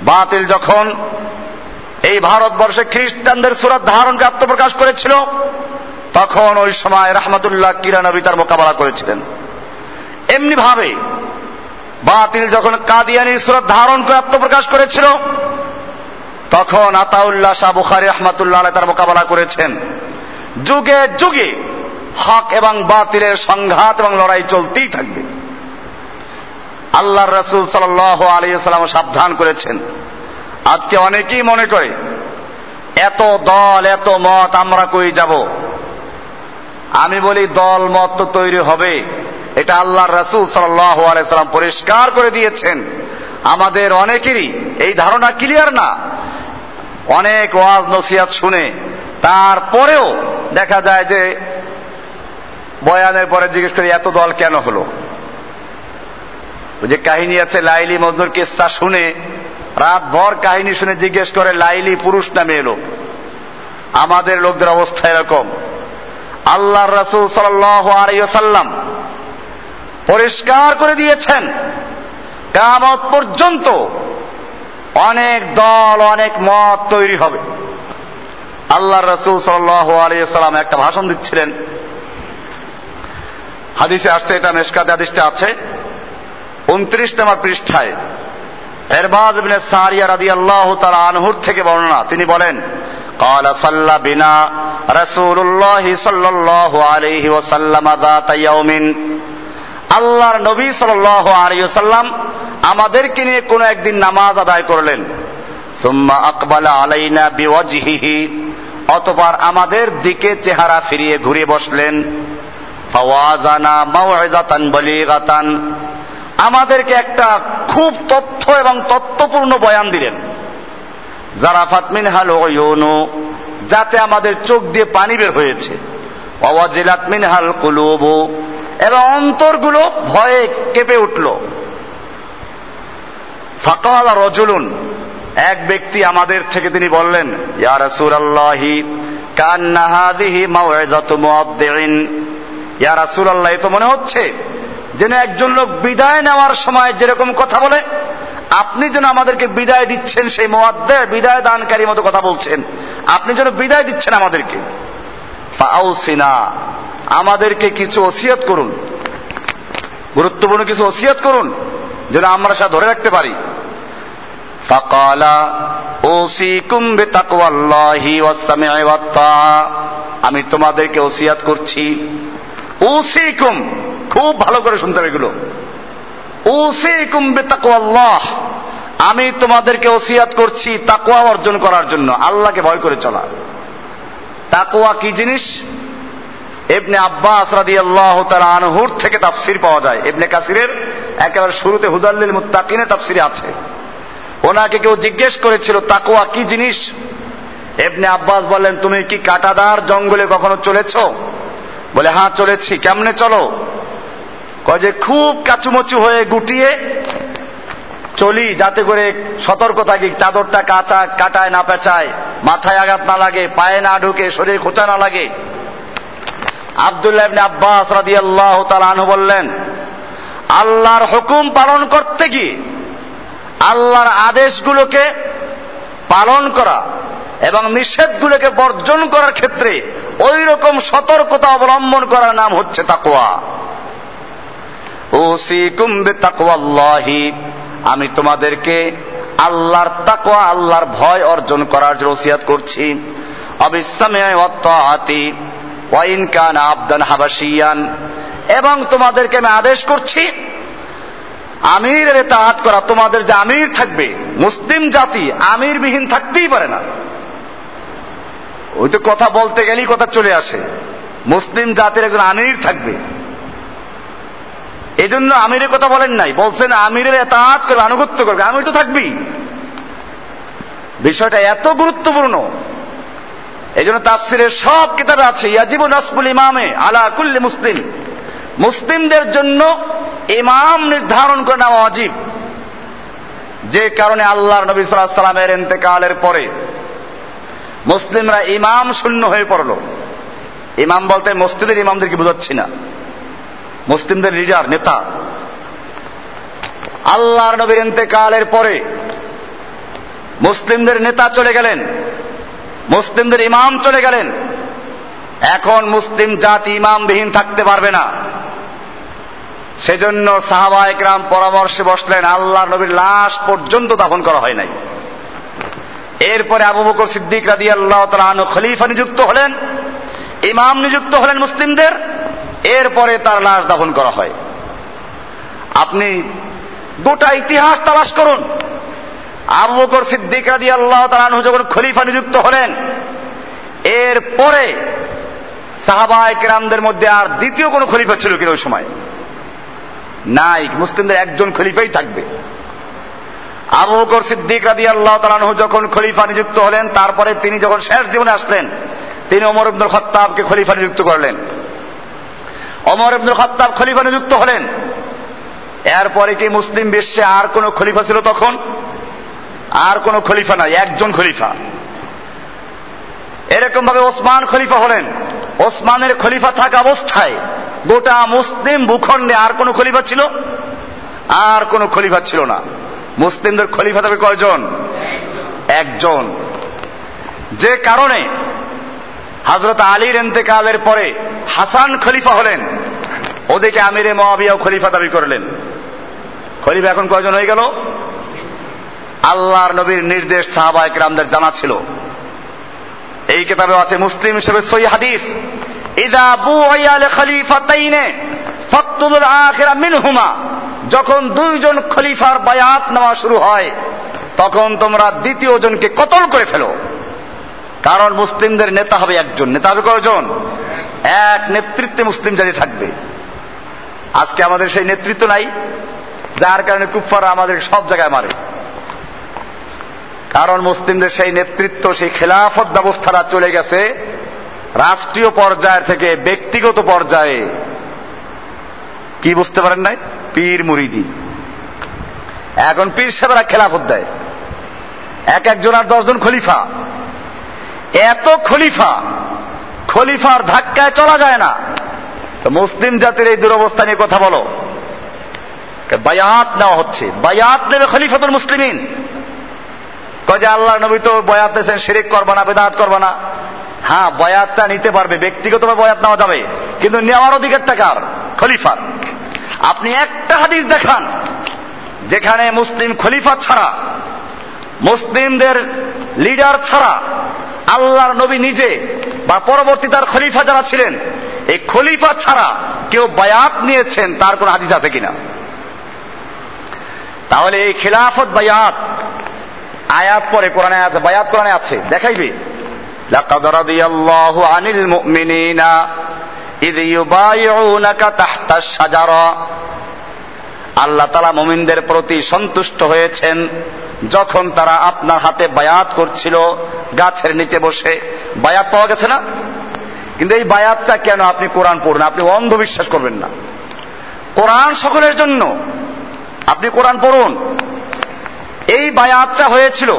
বাতিল যখন এই ভারতবর্ষে খ্রিস্টানদের সুরত ধারণকে আত্মপ্রকাশ করেছিল, তখন ওই সময় রহমতুল্লাহ কিরানবী তার মোকাবেলা করেছিলেন। এমনি ভাবে বাতিল যখন কাদিয়ানির সুরত ধারণ করে আত্মপ্রকাশ করেছিল তখন আতাউল্লাহ শাহ বুখারি রহমাতুল্লাহ তার মোকাবেলা করেছেন। যুগে যুগে হক এবং বাতিলের সংঘাত এবং লড়াই চলতেই থাকবে। আল্লাহ রসুল সাল আলিয়াল্লাম সাবধান করেছেন। আজকে অনেকেই মনে করে, এত দল, এত মত, আমরা কই যাব? আমি বলি দল, মত তো তৈরি হবে। এটা আল্লাহ রসুল সাল্লাম পরিষ্কার করে দিয়েছেন। আমাদের অনেকেরই এই ধারণা ক্লিয়ার না। অনেক ওয়াজ নসিয়াত শুনে। তারপরেও দেখা যায় যে বয়ানের পরে জিজ্ঞেস করি, এত দল কেন হলো? যে কাহিনী আছে, লাইলি মজনুর কিস্তা শুনে, রাত ভর কাহিনী শুনে জিজ্ঞেস করে, লাইলি পুরুষ নামে এলো আমাদের লোকদের অবস্থা এরকম। আল্লাহ রসুল সাল্লাম পরিষ্কার করে দিয়েছেন কামত পর্যন্ত অনেক দল অনেক মত তৈরি হবে আল্লাহ রসুল সাল্লাম একটা ভাষণ দিচ্ছিলেন হাদিসে আসছে এটা মেশকাতে হাদিসটা আছে উনত্রিশ নম্বর পৃষ্ঠায় এরবাজ ইবনে সারিয়া রাদিয়াল্লাহু তাআলা আনহুর থেকে বর্ণনা তিনি বলেন قال صلى بنا رسول الله صلى الله عليه وسلم ذات يوم আল্লাহর নবী সাল্লাল্লাহু আলাইহি ওয়াসাল্লাম আমাদেরকে নিয়ে কোন একদিন নামাজ আদায় করলেন। সুম্মা আকবালা আলাইনা বিওয়াজহিহি। অতঃপর আমাদের দিকে চেহারা ফিরিয়ে ঘুরে বসলেন। আমাদেরকে একটা খুব তথ্য এবং তত্ত্বপূর্ণ বয়ান দিলেন। যারা ফাতমিন হাল ইউনু যাতে আমাদের চোখ দিয়ে পানি বের হয়েছে। অওয়াজিলাত মিনহাল কুলুবু। এবং অন্তরগুলো ভয়ে কেঁপে উঠল। ফাকাল রজুলুন, এক ব্যক্তি আমাদের থেকে তিনি বললেন, ইয়া রাসূলুল্লাহি, কান্না হাদিহি মাউইজাতু মুআদ্দিন ইয়া রাসূলুল্লাহ তো মনে হচ্ছে যেন একজন লোক বিদায় নেওয়ার সময় যেরকম কথা বলে, আপনি যেন আমাদেরকে বিদায় দিচ্ছেন, সেই মোয়াদ্দে বিদায় দানকারী মতো কথা বলছেন। আপনি যেন বিদায় দিচ্ছেন আমাদেরকে। সিনা আমাদেরকে কিছু ওসিয়ত করুন। গুরুত্বপূর্ণ কিছু ওসিয়ত করুন। যেন আমরা সেটা ধরে রাখতে পারি। আমি তোমাদেরকে ওসিয়াত করছি। ওসিকুম খুব ভালো করে শুনতে হবে এগুলো। আমি তোমাদেরকে ওসিয়াত করছি তাকওয়া অর্জন করার জন্য, আল্লাহকে ভয় করে চলা। তাকওয়া কি জিনিস? এবনে আব্বাস রাদি আল্লাহ আনহুর থেকে তাফসির পাওয়া যায়। এবনে কাসিরের একেবারে শুরুতে হুদাল্লিল মুত্তাকিনে তাফসিরে আছে। ওনাকে কেউ জিজ্ঞেস করেছিল তাকোয়া কি জিনিস? এবনে আব্বাস বললেন, তুমি কি কাটাদার জঙ্গলে কখনো চলেছ? বলে হ্যাঁ চলেছি। কেমনে চলো? কয় যে, খুব কাচুমচু হয়ে গুটিয়ে চলি, যাতে করে সতর্ক থাকি, চাদরটা কাটায় না পেঁচায়, মাথায় আঘাত না লাগে, পায়ে না ঢুকে, শরীর খোঁচা না লাগে। আবদুল্লাহ ইবনে আব্বাস রাদিয়াল্লাহু তাআলা আনহু বললেন, আল্লাহর হুকুম পালন করতে গিয়ে আল্লাহর আদেশগুলোকে পালন করা এবং নিষেধগুলোকে বর্জন করার ক্ষেত্রে ওই রকম সতর্কতা অবলম্বন করার নাম হচ্ছে তাকোয়া ওসিকুম বিতাকওয়াল্লাহি, আমি তোমাদেরকে আল্লাহর তাকওয়া, আল্লাহর ভয় অর্জন করার জন্য ওসিয়াত করছি। অবিসামে অত্যাতি ওয়াইন কান আবদান হাবাসিয়ান এবং তোমাদেরকে আমি আদেশ করছি আমিরের তাহাত করা, তোমাদের যে আমির থাকবে, মুসলিম জাতি আমির বিহীন থাকতেই পারে না। ওই তো কথা বলতে গেলেই কথা চলে আসে। মুসলিম জাতির একজন আমির থাকবে। এই জন্য আমিরের কথা বলেন নাই, বলছেন আমিরের এতাত করবে, আনুগত্য করবে, আমির তো থাকবেই। বিষয়টা এত গুরুত্বপূর্ণ। এই জন্য তাফসিরের সব কিতাবে আছে, ইয়াজিব নাসবুল ইমামে আলা কুল্লি মুসলিম। মুসলিমদের জন্য ইমাম নির্ধারণ করে নেওয়া অজীব যে কারণে আল্লাহর নবী সাল্লাহ সাল্লামের এতেকালের পরে মুসলিমরা ইমাম শূন্য হয়ে পড়ল। ইমাম বলতে মসজিদের ইমামদেরকে বোঝাচ্ছি না। মুসলিমদের লিডার, নেতা। আল্লাহর নবীর এতেকালের পরে মুসলিমদের নেতা চলে গেলেন। মুসলিমদের ইমাম চলে গেলেন। এখন মুসলিম জাতি ইমামবিহীন থাকতে পারবে না। সেজন্য সাহাবা একরাম পরামর্শে বসলেন আল্লাহ নবীর লাশ পর্যন্ত দাফন করা হয় নাই। এরপরে আবু বকর সিদ্দিক রাদি আল্লাহ তালু খলিফা নিযুক্ত হলেন, ইমাম নিযুক্ত হলেন মুসলিমদের, এরপরে তার লাশ দাফন করা হয়। আপনি গোটা ইতিহাস তালাশ করুন। আবু বকর সিদ্দিক রাদি আল্লাহ তালু যখন খলিফা নিযুক্ত হলেন, এরপরে সাহাবা একরামদের মধ্যে আর দ্বিতীয় কোনো খলিফা ছিল কিনা ওই সময়? নাই, মুসলিমদের একজন খলিফাই থাকবে। আবু বকর সিদ্দিক রাদি আল্লাহ তালানহু যখন খলিফা নিযুক্ত হলেন, তারপরে তিনি যখন শেষ জীবনে আসলেন, তিনি অমর আব্দুল খত্তাবকে খলিফা নিযুক্ত করলেন। অমর আব্দুল খত্তাব খলিফা নিযুক্ত হলেন। এরপরে কি মুসলিম বিশ্বে আর কোন খলিফা ছিল তখন? আর কোন খলিফা নাই, একজন খলিফা। এরকম ভাবে ওসমান খলিফা হলেন। ওসমানের খলিফা থাকা অবস্থায় গোটা মুসলিম ভূখণ্ডে আর কোন খলিফা ছিল? আর কোন খলিফা ছিল না। মুসলিমদের খলিফা তবে কয়জন? একজন। যে কারণে হজরত আলীর এন্তেকালের পরে হাসান খলিফা হলেন। ওদিকে আমিরে মহাবিয়াও খলিফা দাবি করলেন। খলিফা এখন কয়জন হয়ে গেল? আল্লাহর নবীর নির্দেশ সাহাবা একরামদের জানা ছিল। এই কিতাবে আছে মুসলিম হিসেবে সই হাদিস। ইদা বুয়াল খলিফাতাইনে ফাকতুল আখিরা মিনহুমা। যখন দুইজন খলিফার বায়াত নেওয়া শুরু হয়, তখন তোমরা দ্বিতীয় জনকে কতল করে ফেলো। কারণ মুসলিমদের নেতা হবে একজন। নেতা হবে কয়জন? এক নেতৃত্বে মুসলিম জাতি থাকবে। আজকে আমাদের সেই নেতৃত্ব নাই, যার কারণে কুফারা আমাদের সব জায়গায় মারে। কারণ মুসলিমদের সেই নেতৃত্ব, সেই খেলাফত ব্যবস্থাটা চলে গেছে রাষ্ট্রীয় পর্যায়ের থেকে ব্যক্তিগত পর্যায়ে। কি বুঝতে পারেন নাই? পীর মুরিদি। এখন পীর সাহেবরা খেলাফত দেয়। এক একজন আর দশজন খলিফা। এত খলিফা, খলিফার ধাক্কায় চলা যায় না। তো মুসলিম জাতির এই দুরবস্থা নিয়ে কথা বলো। বায়াত নেওয়া হচ্ছে। বায়াত নেবে খলিফাতুল মুসলিমিন। কয়ে আল্লাহ নবী তো বয়াত দিয়েছেন, শিরিক করবা না, বেদাত করবা না। হ্যাঁ বয়াতটা নিতে পারবে, ব্যক্তিগতভাবে বয়াত নেওয়া যাবে, কিন্তু নেওয়ার অধিকারটা কার? খলিফার আপনি একটা হাদিস দেখান, যেখানে মুসলিম খলিফা ছাড়া, মুসলিমদের লিডার ছাড়া আল্লাহর নবী নিজে বা পরবর্তী তার খলিফা যারা ছিলেন, এই খলিফা ছাড়া কেউ বায়াত নিয়েছেন, তার কোন হাদিস আছে কিনা? তাহলে এই খিলাফত বায়াত আয়াত পরে, কোরআনে আছে, বায়াত কোরআনে আছে, দেখাইবে। লাকাদ আনিল মুমিনিনা ইদ ইউবাইউনাকা তাহতাশ শাজারা। আল্লাহ তালা মুমিনদের প্রতি সন্তুষ্ট হয়েছেন যখন তারা আপনার হাতে বায়াত করছিল, গাছের নিচে বসে। বায়াত পাওয়া গেছে না? কিন্তু এই বায়াতটা কেন আপনি কোরআন পড়ুন? আপনি অন্ধবিশ্বাস করবেন না। কোরআন সকলের জন্য। আপনি কোরআন পড়ুন। এই বায়াতটা হয়েছিল।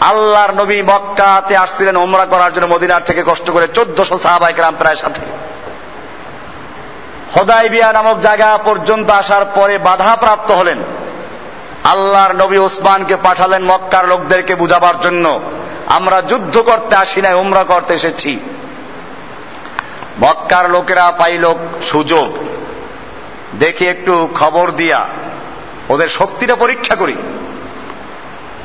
আল্লাহর নবী মক্কাতে আসছিলেন ওমরা করার জন্য মদিনার থেকে কষ্ট করে চোদ্দশো সাহাবাই গ্রাম প্রায় সাথে। হদাইবিয়া নামক জায়গা পর্যন্ত আসার পরে বাধা প্রাপ্ত হলেন। আল্লাহর নবী ওসমানকে পাঠালেন মক্কার লোকদেরকে বুঝাবার জন্য। আমরা যুদ্ধ করতে আসি নাই, উমরা করতে এসেছি। মক্কার লোকেরা পাইল সুযোগ। দেখি একটু খবর দিয়া। ওদের শক্তিটা পরীক্ষা করি।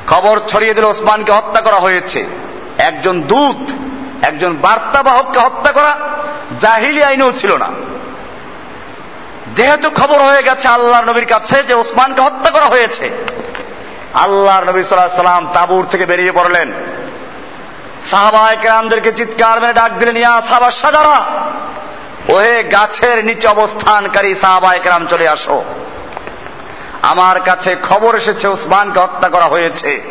খবর ছড়িয়ে দিল ওসমানকে হত্যা করা হয়েছে। একজন দূত, একজন বার্তাবাহককে হত্যা করা জাহিলি আইনেও ছিল না। যেহেতু খবর হয়ে গেছে আল্লাহর নবীর কাছে যে ওসমানকে হত্যা করা হয়েছে, আল্লাহর নবী সাল্লাহ সাল্লাম তাবুর থেকে বেরিয়ে পড়লেন। সাহাবায় কেরামদেরকে চিৎকার মেরে ডাক দিলেন, ইয়া সাহাবা সাজারা ওহে গাছের নিচে অবস্থানকারী সাহাবায় কেরাম চলে আসো। আমার কাছে খবর এসেছে ওসমানকে হত্যা করা হয়েছে।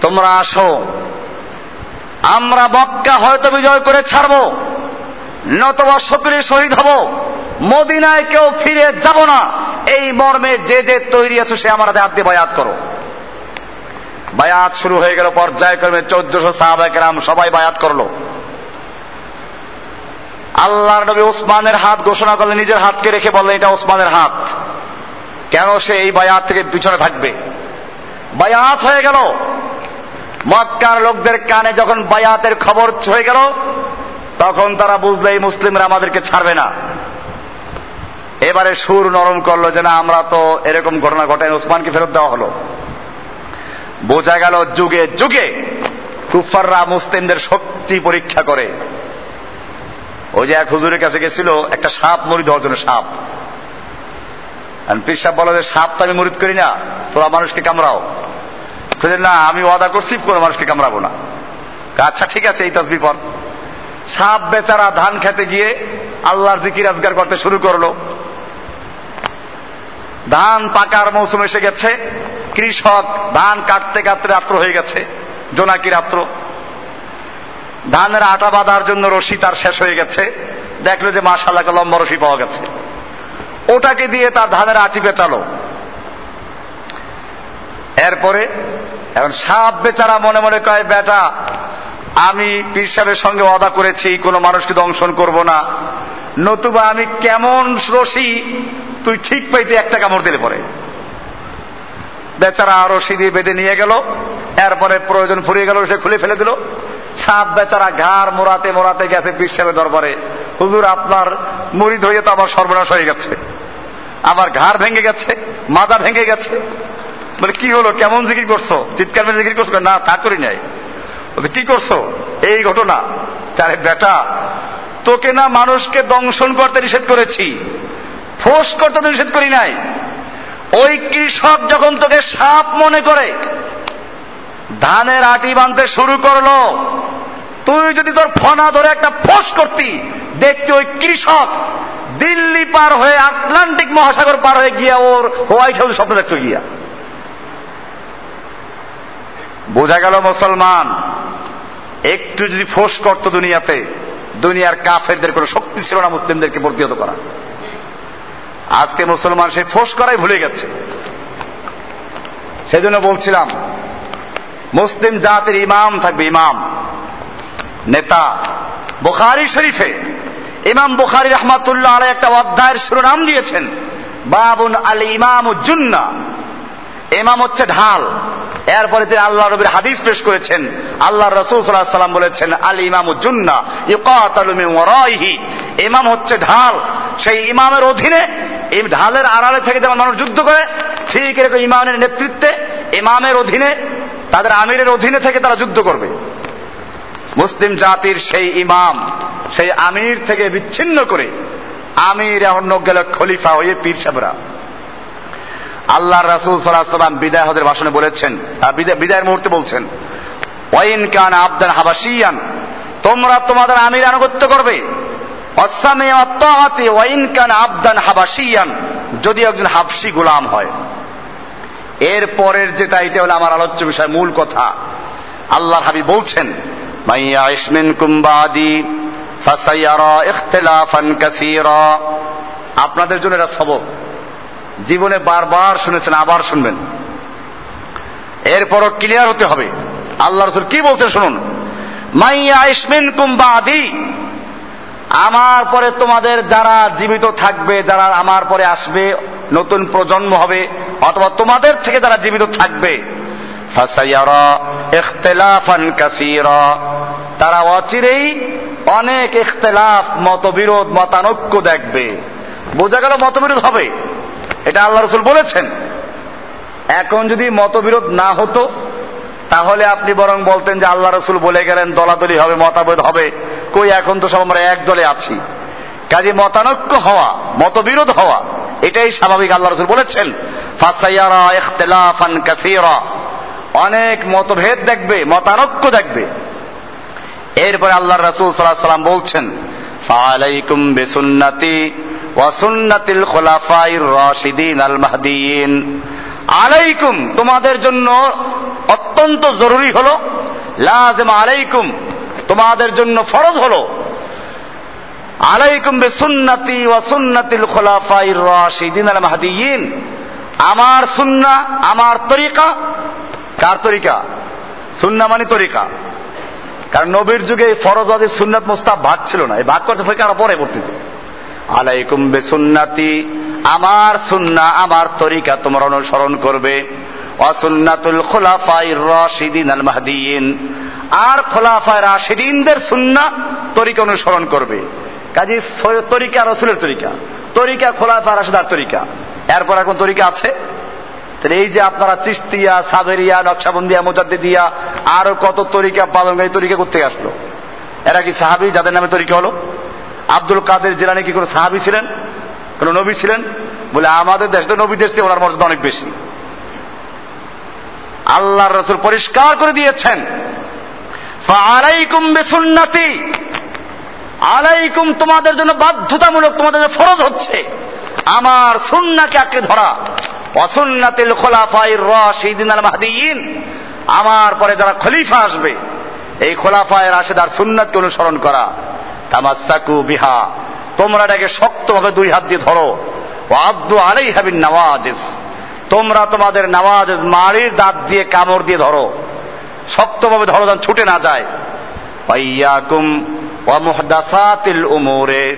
তোমরা আসো। আমরা মক্কা হয়তো বিজয় করে ছাড়ব। নতবা শকুরে শহীদ হব। মদিনায় কেউ ফিরে যাব না। এই মর্মে যে যে তৈরি আছে, সে আমার হাত দিয়ে বায়াত করো। বায়াত শুরু হয়ে গেল পর্যায়ক্রমে চোদ্দশো সাহাবাহাম সবাই বায়াত করল। আল্লাহর নবী ওসমানের হাত ঘোষণা করলেন, নিজের হাতকে রেখে বললেন, এটা ওসমানের হাত। কেন সে এই বায়াত থেকে পিছনে থাকবে? বায়াত হয়ে গেল। মক্কার লোকদের কানে যখন বায়াতের খবর হয়ে গেল, তখন তারা বুঝলে এই মুসলিমরা আমাদেরকে ছাড়বে না। এবারে সুর নরম করল যে, না, আমরা তো এরকম ঘটনা ঘটাই ওসমানকে ফেরত দেওয়া হলো। বোঝা গেল যুগে যুগে কুফাররা মুসলিমদের শক্তি পরীক্ষা করে। ওই যে এক হুজুরের কাছে গেছিল, একটা সাপ মরি দেওয়ার জন্য সাপ। পিসাব বলো যে, সাপ তো আমি মরিদ করি না, তোরা মানুষকে কামড়াও। না, আমি ওয়াদা করছি, কোনো মানুষকে কামড়াবো না। আচ্ছা ঠিক আছে, এই তসবি পর সাপ বেচারা ধান খেতে গিয়ে আল্লাহর জিকির আজগার করতে শুরু করল। ধান পাকার মৌসুম এসে গেছে, কৃষক ধান কাটতে কাটতে রাত্র হয়ে গেছে জোনাকি রাত্র। ধানের আটা বাঁধার জন্য রশি তার শেষ হয়ে গেছে, দেখল যে মাসাল্লাকে লম্বা রশি পাওয়া গেছে। ওটাকে দিয়ে তার ধানের আটি পেঁচালো। এরপরে এখন সাপ বেচারা মনে মনে কয়, বেটা, আমি পীর সাহেবের সঙ্গে অদা করেছি, কোনো মানুষকে দংশন করব না। নতুবা আমি কেমন রশি তুই ঠিক পাইতে একটা কামড় দিলে পরে। বেচারা রশি দিয়ে বেঁধে নিয়ে গেল, এরপরে প্রয়োজন ফুরিয়ে গেল, সে খুলে ফেলে দিল। সাপ বেচারা ঘাড় মোড়াতে মোড়াতে গেছে পীর সাহেবের দরবারে। হুজুর, আপনার মুড়ি ধরিয়ে তো আমার সর্বনাশ হয়ে গেছে। আবার ঘাড় ভেঙে গেছে মাজা ভেঙে গেছে। বলে, কি হলো? কেমন জিকির করছ? চিৎকার মেরে জিকির করছ? না, তা করি নাই। কি করছ? এই ঘটনা? তারে বেটা, তোকে না মানুষকে দংশন করতে নিষেধ করেছি। ফোস করতে তো নিষেধ করি নাই। ওই কৃষক যখন তোকে সাপ মনে করে, ধানের আটি বাঁধতে শুরু করল তুই যদি তোর ফনা ধরে একটা ফোস করতি, দেখতে ওই কৃষক দিল্লি পার হয়ে আটলান্টিক মহাসাগর পার হয়ে গিয়া ওর হোয়াইট হাউস স্বপ্ন দেখতো গিয়া। বোঝা গেল মুসলমান, একটু যদি ফোস করত দুনিয়াতে, দুনিয়ার কাফেরদের কোনো শক্তি ছিল না মুসলিমদেরকে প্রতিহত করা। আজকে মুসলমান সেই ফোস করাই ভুলে গেছে। সেজন্য বলছিলাম, মুসলিম জাতির ইমাম থাকবে ইমাম। নেতা। বুখারি শরীফে ইমাম বুখারি রহমাতুল্লাহ আলাই একটা অধ্যায়ের শিরোনাম দিয়েছেন। বাবুন আল ইমাম উজ্জুন্না ইমাম হচ্ছে ঢাল। এরপরে তিনি আল্লাহ নবীর হাদিস পেশ করেছেন। আল্লাহ রসুল সাল্লাহ সাল্লাম বলেছেন, আল ইমাম উজ্জুন্না ইকাতালুমি ইমাম হচ্ছে ঢাল। সেই ইমামের অধীনে এই ঢালের আড়ালে থেকে যেমন মানুষ যুদ্ধ করে, ঠিক এরকম ইমামের নেতৃত্বে ইমামের অধীনে, তাদের আমিরের অধীনে থেকে তারা যুদ্ধ করবে। মুসলিম জাতির সেই ইমাম, সেই আমির থেকে বিচ্ছিন্ন করে আমির অন্য গেল খলিফা হয়ে পীর সাহেবরা। আল্লাহ রাসুল সাল্লাম বিদায় হদের ভাষণে বলেছেন বিদায়ের মুহূর্তে বলছেন, ওয়াইন কান আবদান হাবাসিয়ান তোমরা তোমাদের আমির আনুগত্য করবে। ওয়াইন কান আবদান হাবাসিয়ান যদি একজন হাবসি গোলাম হয়। এর পরের যেটা, এটা হলো আমার আলোচ্য বিষয়, মূল কথা। আল্লাহ হাবি বলছেন মাইয়া ইসমিন কুম্বাদি ফাসাইয়ারা ইখতিলাফান কাসীরা। আপনাদের জন্য এটা সবক। জীবনে বারবার শুনেছেন, আবার শুনবেন। এরপরও ক্লিয়ার হতে হবে। আল্লাহ রসুল কি বলছেন শুনুন। মাইয়া ইসমিন কুম্বাদি আমার পরে তোমাদের যারা জীবিত থাকবে, যারা আমার পরে আসবে, নতুন প্রজন্ম হবে, অথবা তোমাদের থেকে যারা জীবিত থাকবে তারা অচিরেই অনেক ইখতলাফ, মতবিরোধ, মতানৈক্য দেখবে। বোঝা গেল মতবিরোধ হবে। এটা আল্লাহ রসুল বলেছেন। এখন যদি মতবিরোধ না হতো, তাহলে আপনি বরং বলতেন যে আল্লাহ রসুল বলে গেলেন, দলাদলি হবে, মতাবোধ হবে। কই, এখন তো সব আমরা এক দলে আছি। কাজে মতানৈক্য হওয়া, মতবিরোধ হওয়া, এটাই স্বাভাবিক আল্লাহ রসুল বলেছেন। ফাসাইয়ারা ইখতিলাফান কাসীরা। অনেক মতভেদ দেখবে, মতানৈক্য দেখবে। এরপরে আল্লাহ রসুল সাল্লাহ সাল্লাম বলছেন ফালাইকুম বিসুন্নতি ওয়া সুন্নাতিল খুলাফাইর রাশিদিন আল মাহদিয়িন। আলাইকুম, তোমাদের জন্য অত্যন্ত জরুরি হলো, লাজেম আলাইকুম, তোমাদের জন্য ফরজ হলো। আলাইকুম বে সুন্নাতি ওয়া সুন্নাতিল খুলাফাইর আল মাহদিয়িন। আমার সুন্না, আমার তরিকা কার তরিকা? সুন্না মানে তরিকা। কারণ নবীর যুগে ফরজ ওয়াজিব সুন্নাত মোস্তাব ভাগ ছিল না। এই ভাগ করতে ফেকে আরও পরে পড়তে আলাইকুম বে সুন্নাতি আমার সুন্না, আমার তরিকা তোমরা অনুসরণ করবে। অসুন্নাতুল খোলাফাই রাশিদিন আল মাহদিন আর খোলাফায় রাশিদিনদের সুন্না তরিকা অনুসরণ করবে। কাজী তরিকা, রসুলের তরিকা। তরিকা খোলাফা রাশিদার তরিকা। এরপর এখন তরিকা আছে? তাহলে এই যে আপনারা চিস্তিয়া সাবেরিয়া, নকশাবন্দিয়া, মোজাদ্দিদিয়া, আরও কত তরিকা পালন এই তরিকা করতে আসলো? এরা কি সাহাবি? যাদের নামে তরিকা হলো? আব্দুল কাদের জেলানি কি কোনো সাহাবি ছিলেন? কোন নবী ছিলেন? বলে আমাদের দেশ তো নবী দেশ ওনার মর্যাদা অনেক বেশি। আল্লাহ রসুল পরিষ্কার করে দিয়েছেন। আলাইকুম বেসুন্নাতি। আলাইকুম তোমাদের জন্য বাধ্যতামূলক, তোমাদের জন্য ফরজ হচ্ছে। আমার সুন্নাকে আঁকড়ে ধরা। অসুন্নাতিল খোলাফাই রাশিদিন আল মাহদিয়িন। আমার পরে যারা খলিফা আসবে, এই খোলাফায় রাশেদার সুন্নাতকে অনুসরণ করা। তামাসাকু বিহা। তোমরা এটাকে শক্তভাবে দুই হাত দিয়ে ধরো। আব্দু আলাই হাবিন নওয়াজিস তোমরা তোমাদের নওয়াজ মাড়ির দাঁত দিয়ে কামড় দিয়ে ধরো। শক্তভাবে ধরো যেন ছুটে না যায়। পাইয়াকুম ওয়ামুহদাসাতিল উমুরে।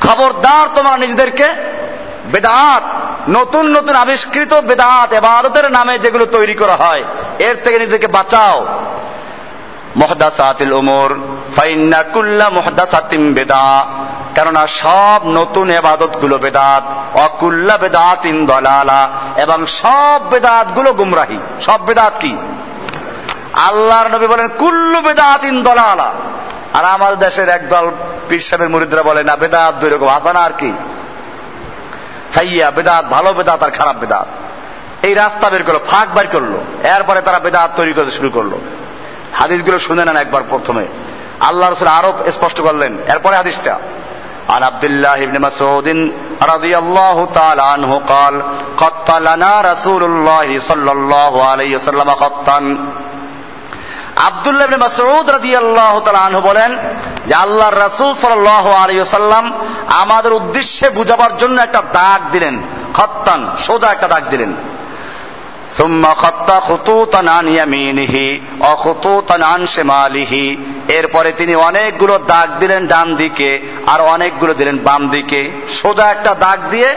খবরদার তোমরা নিজেদেরকে বেদাত, নতুন নতুন আবিষ্কৃত বেদাত এবারতের নামে যেগুলো তৈরি করা হয়, এর থেকে নিজেকে বাঁচাও। মহদাসাতিল উমর, ফাইন্না কুল্লা মহদাসাতিম বেদা, কেননা সব নতুন এবাদতগুলো বেদাত, অকুল্লা বেদাত ইন দলালা, এবং সব বেদাতগুলো গুমরাহি। সব বেদাত কি? আল্লাহর নবী বলেন, কুল্লু বেদাত ইন দলালা। আর আমাদের দেশের একদল পীর সাহেবের মুরিদরা বলে, না, বেদাত দুই রকম, হাসানা আর কি? সাইয়া বেদাত ভালো বেদাত আর খারাপ বেদাত এই রাস্তা বের করলো ফাঁক বের করলো এরপরে তারা বেদাত তৈরি করতে শুরু করলো হাদিসগুলো শুনে নেন একবার প্রথমে আল্লাহ রসুল আরো স্পষ্ট করলেন এরপরে হাদিসটা عن عبد الله بن مسعود رضي الله تعالى عنه قال قط لنا رسول الله صلى الله عليه وسلم قطا আব্দুল্লাহ মাসউদ রাদিয়াল্লাহু তাআলা আনহু বলেন যে আল্লাহর রাসূল সাল্লাল্লাহু আলাইহি আমাদের উদ্দেশ্যে বুঝাবার জন্য একটা দাগ দিলেন, খত্তান, সোজা একটা দাগ দিলেন। এরপরে তিনি অনেকগুলো দাগ দিলেন ডান দিকে আর অনেকগুলো দিলেন বাম দিকে। সোজা একটা দাগ দিয়ে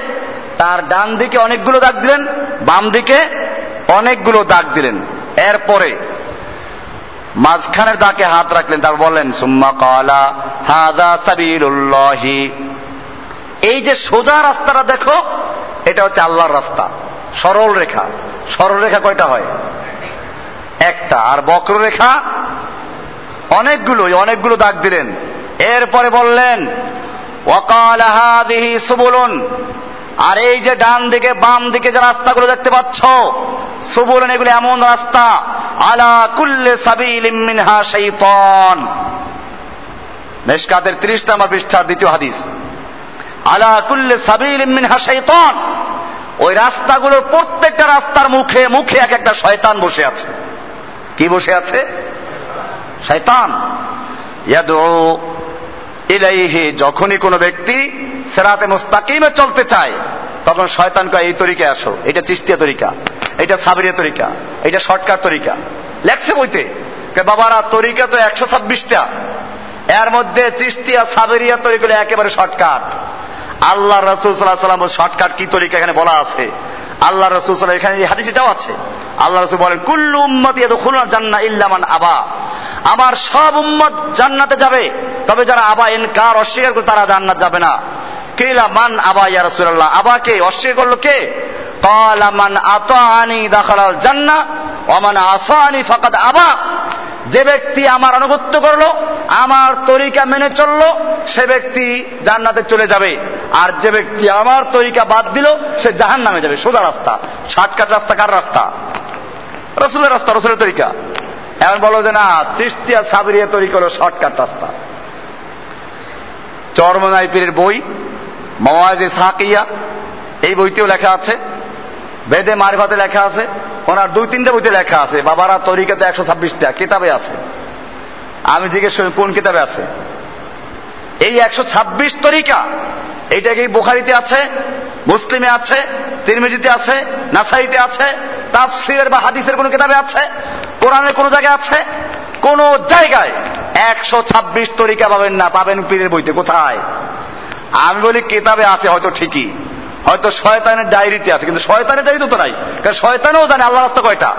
তার ডান দিকে অনেকগুলো দাগ দিলেন, বাম দিকে অনেকগুলো দাগ দিলেন। এরপরে মাঝখানের দাকে হাত রাখলেন তার বললেন, সুম্মা কালা হাদা সাবিলুল্লাহি। এই যে সোজা রাস্তাটা দেখো, এটা হচ্ছে আল্লাহর রাস্তা। সরল রেখা। সরল রেখা কয়টা হয়? একটা। আর বক্ররেখা অনেকগুলো অনেকগুলো দাগ দিলেন। এরপরে বললেন ওয়াকালাহাদিহি সুবুলুন। আর এই যে ডান দিকে, বাম দিকে যে রাস্তাগুলো দেখতে পাচ্ছ সুবুলুন এগুলো এমন রাস্তা, আলা কুল্লে সাবিল মিনহা শাইতান। মেশকাতের ত্রিশ নম্বর পৃষ্ঠার দ্বিতীয় হাদিস। আলা কুল্লে সাবিল মিনহা ওই রাস্তাগুলোর প্রত্যেকটা রাস্তার মুখে মুখে এক একটা শয়তান বসে আছে। কি বসে আছে? শয়তান। ইলাইহি, যখনই কোনো ব্যক্তি সেরাতে মুস্তাকিমে চলতে চায়, তখন শয়তান কয়, এই তরিকায় আসো। এটা চিস্তিয়া তরিকা, এটা সাবরিয়া তরিকা, এটা শর্টকাট তরিকা। লেখছে বইতে। বাবারা, তরিকা তো একশো ছাব্বিশটা। এর মধ্যে চিস্তিয়া, সাবেরিয়া তরিকা একেবারে শর্টকাট। আল্লাহ রসুল সাল্লাহ সাল্লাম শর্টকাট কি তরিকা এখানে বলা আছে? আল্লাহ রসুল সাল্লাহ এখানে হাদিসটাও আছে। আল্লাহ রসুল বলেন, কুল্লু উম্মত খুলনা জান্না ইল্লামান আবা। আমার সব উম্মত জান্নাতে যাবে, তবে যারা আবা এনকার অস্বীকার করে তারা জান্নাত যাবে না। কেলা মান আবা ইয়া রাসূলুল্লাহ? আবাকে অস্বীকার করল কে? ক্বালা মান আতাআনি দাখালাল জান্নাহ, ওয়া মান আসানি ফাকাদ আবা। যে ব্যক্তি আমার আনুগত্য করল, আমার তরিকা মেনে চলল, সে ব্যক্তি জান্নাতে চলে যাবে। আর যে ব্যক্তি আমার তরিকা বাদ দিল, সে জাহান নামে যাবে। সোজা রাস্তা। শর্টকাট রাস্তা কার রাস্তা? রসুলের রাস্তা, রসুলের তরিকা। এখন বলো যে না চিস্তিয়া সাবরিয়া তরিকা হলো শর্টকাট রাস্তা। চরমনাই পীরের বই মওয়াজে সাকিয়া এই বইতেও লেখা আছে। বেদে মারফাতে লেখা আছে। ওনার দুই তিনটা বইতে লেখা আছে। বাবারা তরিকাতে একশো ছাব্বিশটা কিতাবে আছে। আমি জিজ্ঞেস করি, কোন কিতাবে আছে? এই একশো ছাব্বিশ তরিকা, এইটা কি বোখারিতে আছে, মুসলিমে আছে, তিরমিজিতে আছে, নাসাইতে আছে, তাফসিরের বা হাদিসের কোন কিতাবে আছে, কোরআনের কোন জায়গায় আছে? কোন জায়গায় একশো ছাব্বিশ তরিকা পাবেন না, পাবেন পীরের বইতে। কোথায়? আমি বলি কিতাবে আছে, হয়তো ঠিকই। হয়তো শয়তানের ডায়েরিতে আছে, কিন্তু শয়তানের ডায়েরিতে তো নাই। কারণ শয়তানেও জানে আল্লাহ রাস্তা কয়টা।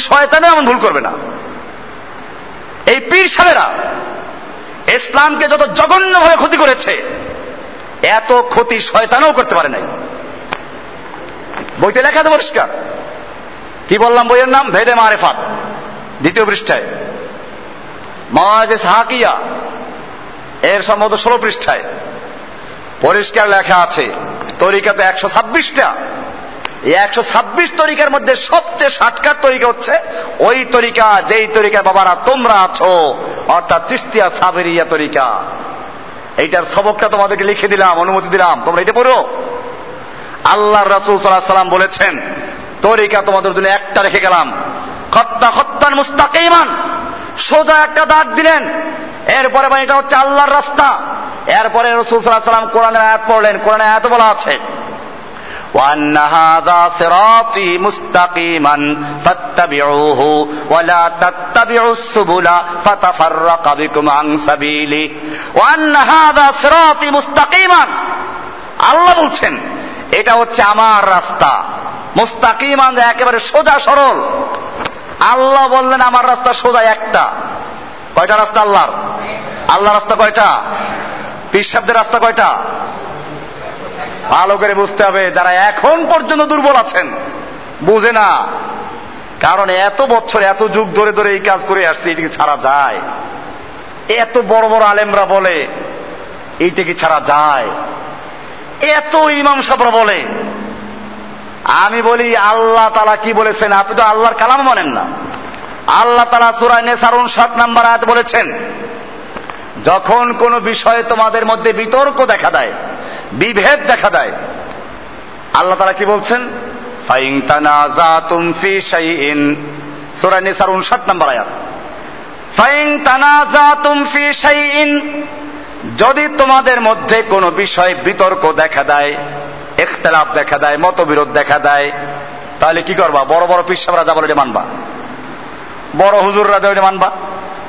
শয়তানে এমন ভুল করবে না। এই পীর সাহেরা ইসলামকে যত জঘন্যভাবে ক্ষতি করেছে, এত ক্ষতি শয়তানও করতে পারে নাই। বইতে লেখা আছে পরিষ্কার। কি বললাম বইয়ের নাম? ভেদে মারেফাত। দ্বিতীয় পৃষ্ঠায়। মহাজে সাহাকিয়া এর সম্ভবত ষোলো পৃষ্ঠায়। পরিষ্কার লেখা আছে। তরিকা তো একশো ছাব্বিশটা। এই একশো ছাব্বিশ তরিকার মধ্যে সবচেয়ে ষাটকার তরিকা হচ্ছে, ওই তরিকা, যেই তরিকা বাবারা তোমরা আছো, অর্থাৎ তিস্তিয়া সাবেরিয়া তরিকা। এইটার সবকটা তোমাদেরকে লিখে দিলাম, অনুমতি দিলাম। তোমরা এটা পড়ো। আল্লাহ রাসুল সাল্লাহ সাল্লাম বলেছেন, তরিকা তোমাদের জন্য একটা রেখে গেলাম। খত্তা খত্তান মুস্তাকিমান, সোজা একটা দাগ দিলেন। এরপরে মানে এটা হচ্ছে আল্লাহর রাস্তা। এরপরে রসুল সাল্লাহ সাল্লাম কোরআনের আয়াত পড়লেন কোরআনের আয়াত বলা আছে وأن هذا صراطي مستقيما فاتبعوه ولا تتبعوا السبل فتفرق بكم عن سبيله وأن هذا صراطي مستقيما আল্লাহ বলছেন এটা হচ্ছে আমার রাস্তা মুস্তাকিমান একেবারে সোজা সরল আল্লাহ বললেন আমার রাস্তা সোজা একটা কয়টা রাস্তা আল্লাহর আল্লাহ রাস্তা কয়টা পিসাবদের রাস্তা কয়টা? ভালো করে বুঝতে হবে, যারা এখন পর্যন্ত দুর্বল আছেন, বুঝে না। কারণ এত বছর, এত যুগ ধরে ধরে এই কাজ করে আসছে এটিকে ছাড়া যায়? এত বড় বড় আলেমরা বলে এইটাকে ছাড়া যায়? এত ইমাম সাহরা বলে। আমি বলি, আল্লাহ তালা কি বলেছেন? আপনি তো আল্লাহর কালাম মানেন না। আল্লাহ তালা সুরায় নেসার উনষাট নাম্বার আয়াত বলেছেন যখন কোন বিষয়ে তোমাদের মধ্যে বিতর্ক দেখা দেয়, বিভেদ দেখা দেয়, আল্লাহ তারা কি বলছেন? ফাইং তানাজাতুম ফি শাইইন। সূরা নিসার 59 নম্বর ফাইং তানাজাতুম ফি শাইইন। যদি তোমাদের মধ্যে কোনো বিষয়ে বিতর্ক দেখা দেয়, ইখতিলাফ দেখা দেয়, মতবিরোধ দেখা দেয়, তাহলে কি করবা? বড় বড় পিসাবরা যা বলে মানবা। বড় হুজুররা যা মানবা।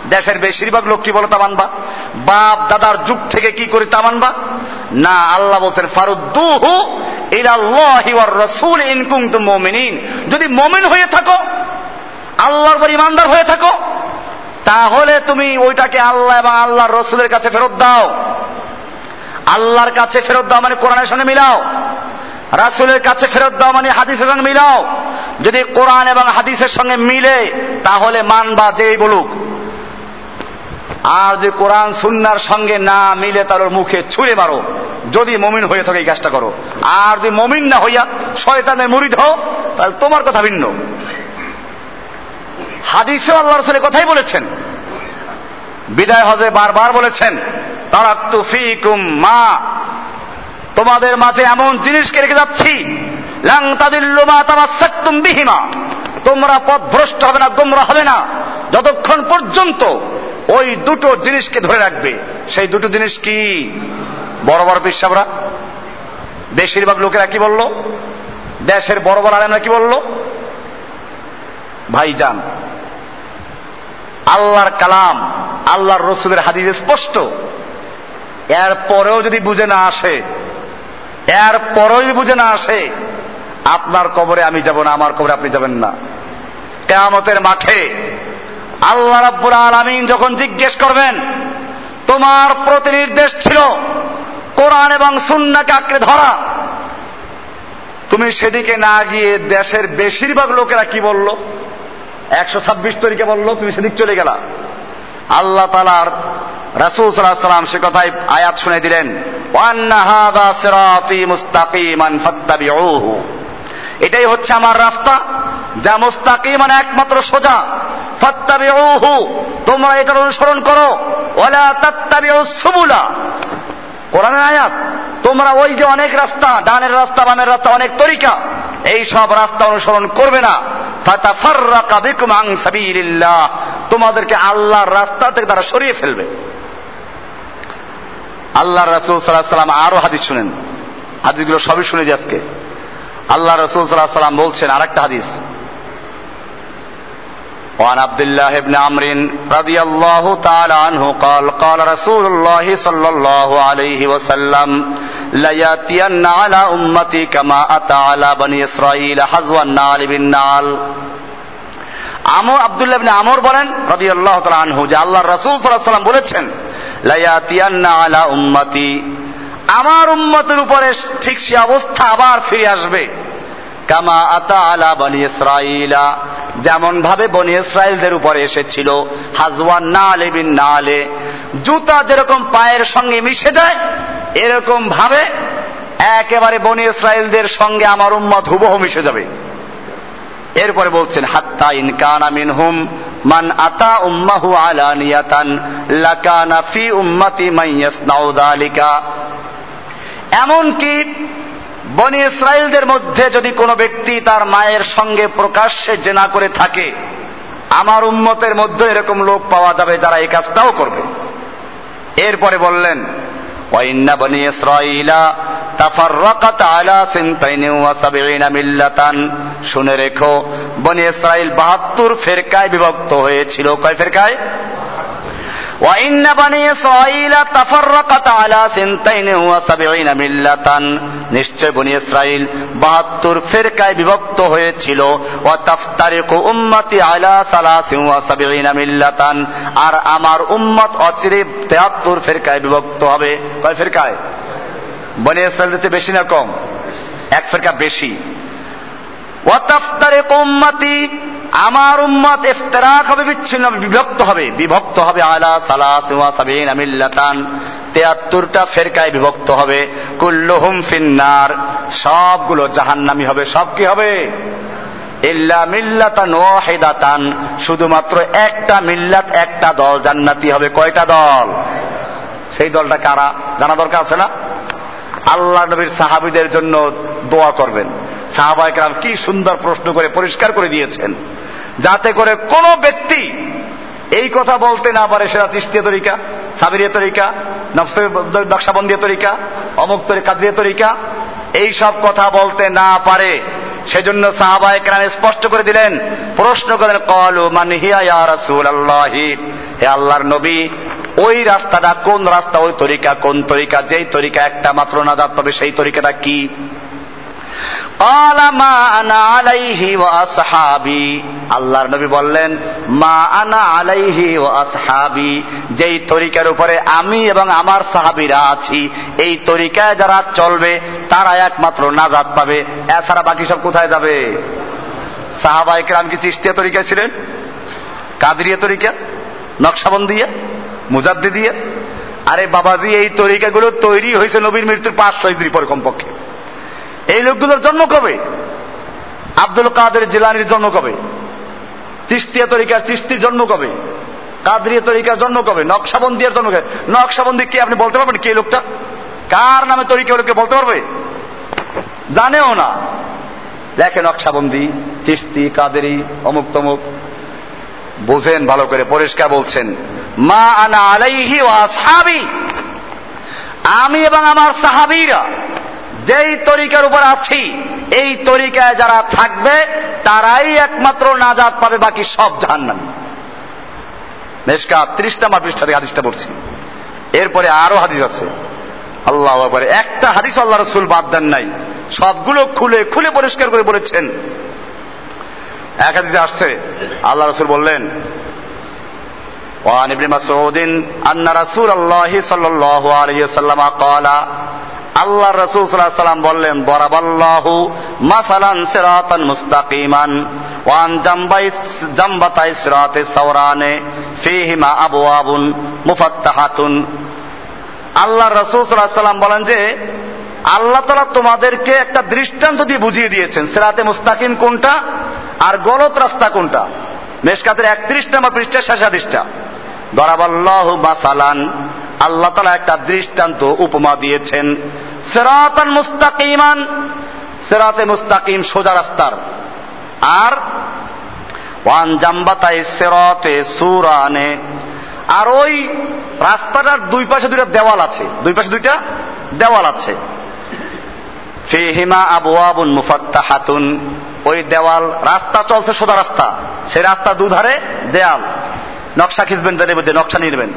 দেশের বেশিরভাগ লোক কি বলে তামানবা বাপ, দাদার যুগ থেকে কি করে তামানবা না, আল্লাহ বলছেন, ফারুদ্দুহু রাসূল ইন কুনতুম মুমিনিন। যদি মুমিন হয়ে থাকো, আল্লাহর উপর ইমানদার হয়ে থাকো, তাহলে তুমি ওইটাকে আল্লাহ এবং আল্লাহর রসুলের কাছে ফেরত দাও। আল্লাহর কাছে ফেরত দাও মানে কোরআনের সঙ্গে মিলাও। রাসুলের কাছে ফেরত দাও মানে হাদিসের সঙ্গে মিলাও। যদি কোরআন এবং হাদিসের সঙ্গে মিলে, তাহলে মানবা যেই বলুক। আর যদি কোরআন সুন্নার সঙ্গে না মিলে তার মুখে ছুঁড়ে মারো। যদি মমিন হয়ে থাকে, এই কাজটা করো। আর যদি মমিন না হইয়া শয়তানের মুড়ি হও, তাহলে তোমার কথা ভিন্ন। হাদিসেও আল্লাহ রসুলের কথাই বলেছেন। বিদায় হজে বারবার বলেছেন, তারাক্তু ফিকুম মা। তোমাদের মাঝে এমন জিনিসকে রেখে যাচ্ছি, লাং তাদিল্লু মা তামাসাক্তুম বিহিমা। তোমরা পথ ভ্রষ্ট হবে না, গোমরা হবে না। যতক্ষণ পর্যন্ত ওই দুটো জিনিসকে ধরে রাখবে। সেই দুটো জিনিস কি? বড় বড় পিসাবরা। বেশিরভাগ লোকেরা কি বলল? দেশের বড় বড় আলেমরা কি বলল? ভাইজান, আল্লাহর কালাম, আল্লাহর রসুলের হাদিস স্পষ্ট। এর পরেও যদি বুঝে না আসে এর পরেও যদি বুঝে না আসে, আপনার কবরে আমি যাব না, আমার কবরে আপনি যাবেন না। কেয়ামতের মাঠে আল্লাহ রাব্বুল আলামিন যখন জিজ্ঞেস করবেন, তোমার প্রতি নির্দেশ ছিল কোরআন এবং সুন্নাকে আঁকড়ে ধরা? তুমি সেদিকে না গিয়ে দেশের বেশিরভাগ লোকেরা কি বলল? একশো ছাব্বিশ তরিকে বলল, তুমি সেদিক চলে গেলা। আল্লাহ তালার রাসুল সাল্লাম সে কথাই আয়াত শুনে দিলেন এটাই হচ্ছে আমার রাস্তা, যা মুস্তাকি মানে একমাত্র সোজা। ফাত্তাবিউহু, তোমরা এটার অনুসরণ করো। ওয়ালা তাত্তাবিউ সুবুলা। কোরআনের আয়াত, তোমরা ওই যে অনেক রাস্তা, ডানের রাস্তা, বামের রাস্তা, অনেক তরিকা, এই সব রাস্তা অনুসরণ করবে না। ফাতাফাররাকা বিকুম আন সাবিলিল্লাহ, তোমাদেরকে আল্লাহর রাস্তা থেকে তারা সরিয়ে ফেলবে। আল্লাহ রাসূল সাল্লাল্লাহু আলাইহি সাল্লাম আরও হাদিস শুনেন। হাদিসগুলো সবই শুনে আজকে। আল্লাহ রাসূল সাল্লাল্লাহু আলাইহি সাল্লাম বলছেন আরেকটা হাদিস وعن عبد الله بن عمرو رضي الله تعالى عنه قال قال رسول الله صلى الله عليه وسلم لياتين على امتي كما اتى على بني اسرائيل حزو النعل بالنعل আমর আব্দুল্লাহ ইবনে আমর বলেন রাদিয়াল্লাহু তাআলা আনহু যে আল্লাহর রাসূল সাল্লাল্লাহু আলাইহি সাল্লাম বলেছেন লায়াতিয়ান্না আলা উম্মতি আমার উম্মতের উপরে ঠিক সে অবস্থা আবার ফিরে আসবে কামা আতা আলা বনি ইসরাইলা যেমন ভাবে বনি ইসরায়েলদের উপরে এসেছিল, হাজওয়ান না আলে বিন নালে। জুতা যেরকম পায়ের সঙ্গে মিশে যায়, এরকম ভাবে একেবারে বনি ইসরায়েলদের সঙ্গে আমার উম্মত হুবহু মিশে যাবে। এরপরে বলছেন, হাত্তা ইনকান আমিন হুম মান আতা উম্মাহু আলানিয়াতান লাকানা ফি উম্মতি মাইয়াসনাউ যালিকা এমনকি বনি ইসরায়েলদের মধ্যে যদি কোনো ব্যক্তি তার মায়ের সঙ্গে প্রকাশ্যে জেনা করে থাকে, আমার উন্মতের মধ্যে এরকম লোক পাওয়া যাবে যারা এই কাজটাও করবে। এরপরে বললেন ইসরাইলা শুনে রেখো, বনি ইসরাইল 72 ফেরকায় বিভক্ত হয়েছিল। কয় ফেরকায়? وإن بني إسرائيل تفرقت على سنتين وسبعين ملة নিশ্চয় বনি ইসরাইল বাহাত্তর ফেরকায় বিভক্ত হয়েছিল ও তাফতারিকু উম্মতি আলা সালাসিন ওয়া সাবিঈনা মিল্লাতান আর আমার উম্মত অচিরে তেহাত্তর ফেরকায় বিভক্ত হবে কয় ফেরকায় বনি ইসরাইল বেশি না কম এক ফেরকা বেশি ওয়াতাফতারিকু উম্মতি আমার উম্মত ইফতারাক হবে, বিচ্ছিন্ন বিভক্ত হবে। বিভক্ত হবে আলা সালাস ওয়া সাবিনা মিল্লাতান। তেয়াত্তরটা ফেরকায় বিভক্ত হবে। কুল্লুহুম ফিন্নার। সবগুলো জাহান্নামি হবে। সব কি হবে? ইল্লা মিল্লাতান ওয়াহিদাতান। শুধুমাত্র একটা মিল্লাত, একটা দল জান্নাতি হবে। কয়টা দল? সেই দলটা কারা? জানা দরকার আছে না? আল্লাহ নবীর সাহাবিদের জন্য দোয়া করবেন। সাহাবাহিকরাম কি সুন্দর প্রশ্ন করে পরিষ্কার করে দিয়েছেন। যাতে করে কোন ব্যক্তি এই কথা বলতে না পারে, সেটা চিস্তিয়া তরিকা, সাবিরিয়া তরিকা নকশাবন্দিয়া তরিকা, অমুক তরিকা কাদরিয়া তরিকা, এই সব কথা বলতে না পারে। সেজন্য সাহাবাহিক রাম স্পষ্ট করে দিলেন, প্রশ্ন করেন কলু মান হিয়া ইয়া আল্লাহি হে আল্লাহর নবী, ওই রাস্তাটা কোন রাস্তা, ওই তরিকা কোন তরিকা? যেই তরিকা একটা মাত্র নাজাত পাবে, সেই তরিকাটা কি? আল্লাহর নবী বললেন, মা আনা আলাইহি ও আসহাবি যেই তরিকার উপরে আমি এবং আমার সাহাবিরা আছি, এই তরিকায় যারা চলবে তারা একমাত্র নাজাদ পাবে। এছাড়া বাকি সব কোথায় যাবে? সাহাবাই রাম কি চিস্তিয়া তরিকা ছিলেন? কাদরিয়া তরিকা? নকশাবন্দিয়া? মুজাদ্দি দিয়ে আরে বাবাজি, এই তরিকাগুলো তৈরি হয়েছে নবীর মৃত্যুর পাঁচশো পরে কমপক্ষে। এই লোকগুলোর জন্ম কবে? আব্দুল কাদের জিলানির জন্ম কবে? চিস্তিয়া তরিকার চিস্তির জন্ম কবে? কাদরিয়া তরিকার জন্ম কবে? নকশাবন্দিয়ার জন্ম কবে? নকশাবন্দি কে আপনি বলতে পারবেন কে লোকটা? কার নামে তরিকা লোককে বলতে পারবে? জানেও না। দেখে নকশাবন্দি, চিস্তি, কাদেরি, অমুক তমুক। বোঝেন ভালো করে, পরিষ্কার বলছেন। মা আনা আলাইহি ও আসহাবি। আমি এবং আমার সাহাবিরা যেই তরিকার উপর আছি এই তরিকায় যারা থাকবে তারাই একমাত্র নাজাদ পাবে বাকি সব জাহান্নামী মেশকা ত্রিশ নাম্বার পৃষ্ঠা থেকে হাদিসটা পড়ছি এরপরে আরো হাদিস আছে আল্লাহ একবারে একটা হাদিস আল্লাহ রসুল বাদ দেন নাই সবগুলো খুলে খুলে পরিষ্কার করে বলেছেন এক হাদিসে আসছে আল্লাহ রসুল বললেন وعن ابن مسعود أن رسول الله صلى الله عليه وسلم قال আল্লাহ রসুল সাল্লাহ সাল্লাম বললেন বরাবাল্লাহু মাসালান সিরাতান মুস্তাকিমান, ওয়ান জাম্বাই, জাম্বাতাই সিরাতে সাওরানে, ফিহিমা আবওয়াবুন মুফাত্তাহাতুন। আল্লাহ রসুল সাল্লাহ সাল্লাম বলেন যে, আল্লাহ তালা তোমাদেরকে একটা দৃষ্টান্ত দিয়ে বুঝিয়ে দিয়েছেন, সেরাতে মুস্তাকিম কোনটা আর গলত রাস্তা কোনটা। মেশকাতের একত্রিশ নম্বর পৃষ্ঠা শেষাদিশটা। দরাবাল্লাহ মাসালান আল্লাহ তালা একটা দৃষ্টান্ত উপমা দিয়েছেন। সেরাতান মুস্তাকিমান, সেরাতে মুস্তাকিম সোজা রাস্তার। আর, ওয়ান জাম্বাতাই সেরতে সুরানে। আর ওই রাস্তাটার দুই পাশে দুইটা দেওয়াল আছে। দুই পাশে দুইটা দেওয়াল আছে। ফিহিমা আবু আবুন মুফাত্তাহাতুন। ওই দেওয়াল, রাস্তা চলছে সোজা রাস্তা। সেই রাস্তা দুধারে দেয়াল। নকশা খিচবেন, তাদের মধ্যে নকশা নিবেন।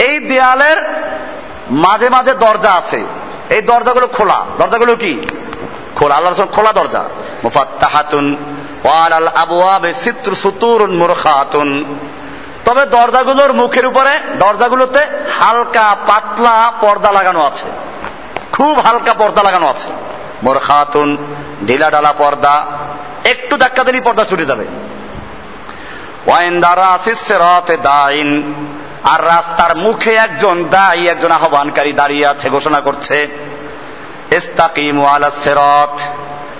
এই দেয়ালের মাঝে মাঝে দরজা আছে। এই দরজাগুলো খোলা। দরজাগুলো কি? খোলা। আল্লাহ রসুল খোলা দরজা। মুফাত্তাহাতুন ওয়াল আল আবওয়াবে সিত্র সুতুরুন মুরখাতুন। তবে দরজাগুলোর মুখের উপরে, দরজাগুলোতে হালকা পাতলা পর্দা লাগানো আছে। খুব হালকা পর্দা লাগানো আছে। মোর খাতুন ঢিলা ডালা পর্দা, একটু ধাক্কা দিলেই পর্দা ছুটে যাবে। ওয়াইন দ্বারা আসিস দাইন আর রাস্তার মুখে একজন দায়ী, একজন আহ্বানকারী দাঁড়িয়ে আছে, ঘোষণা করছে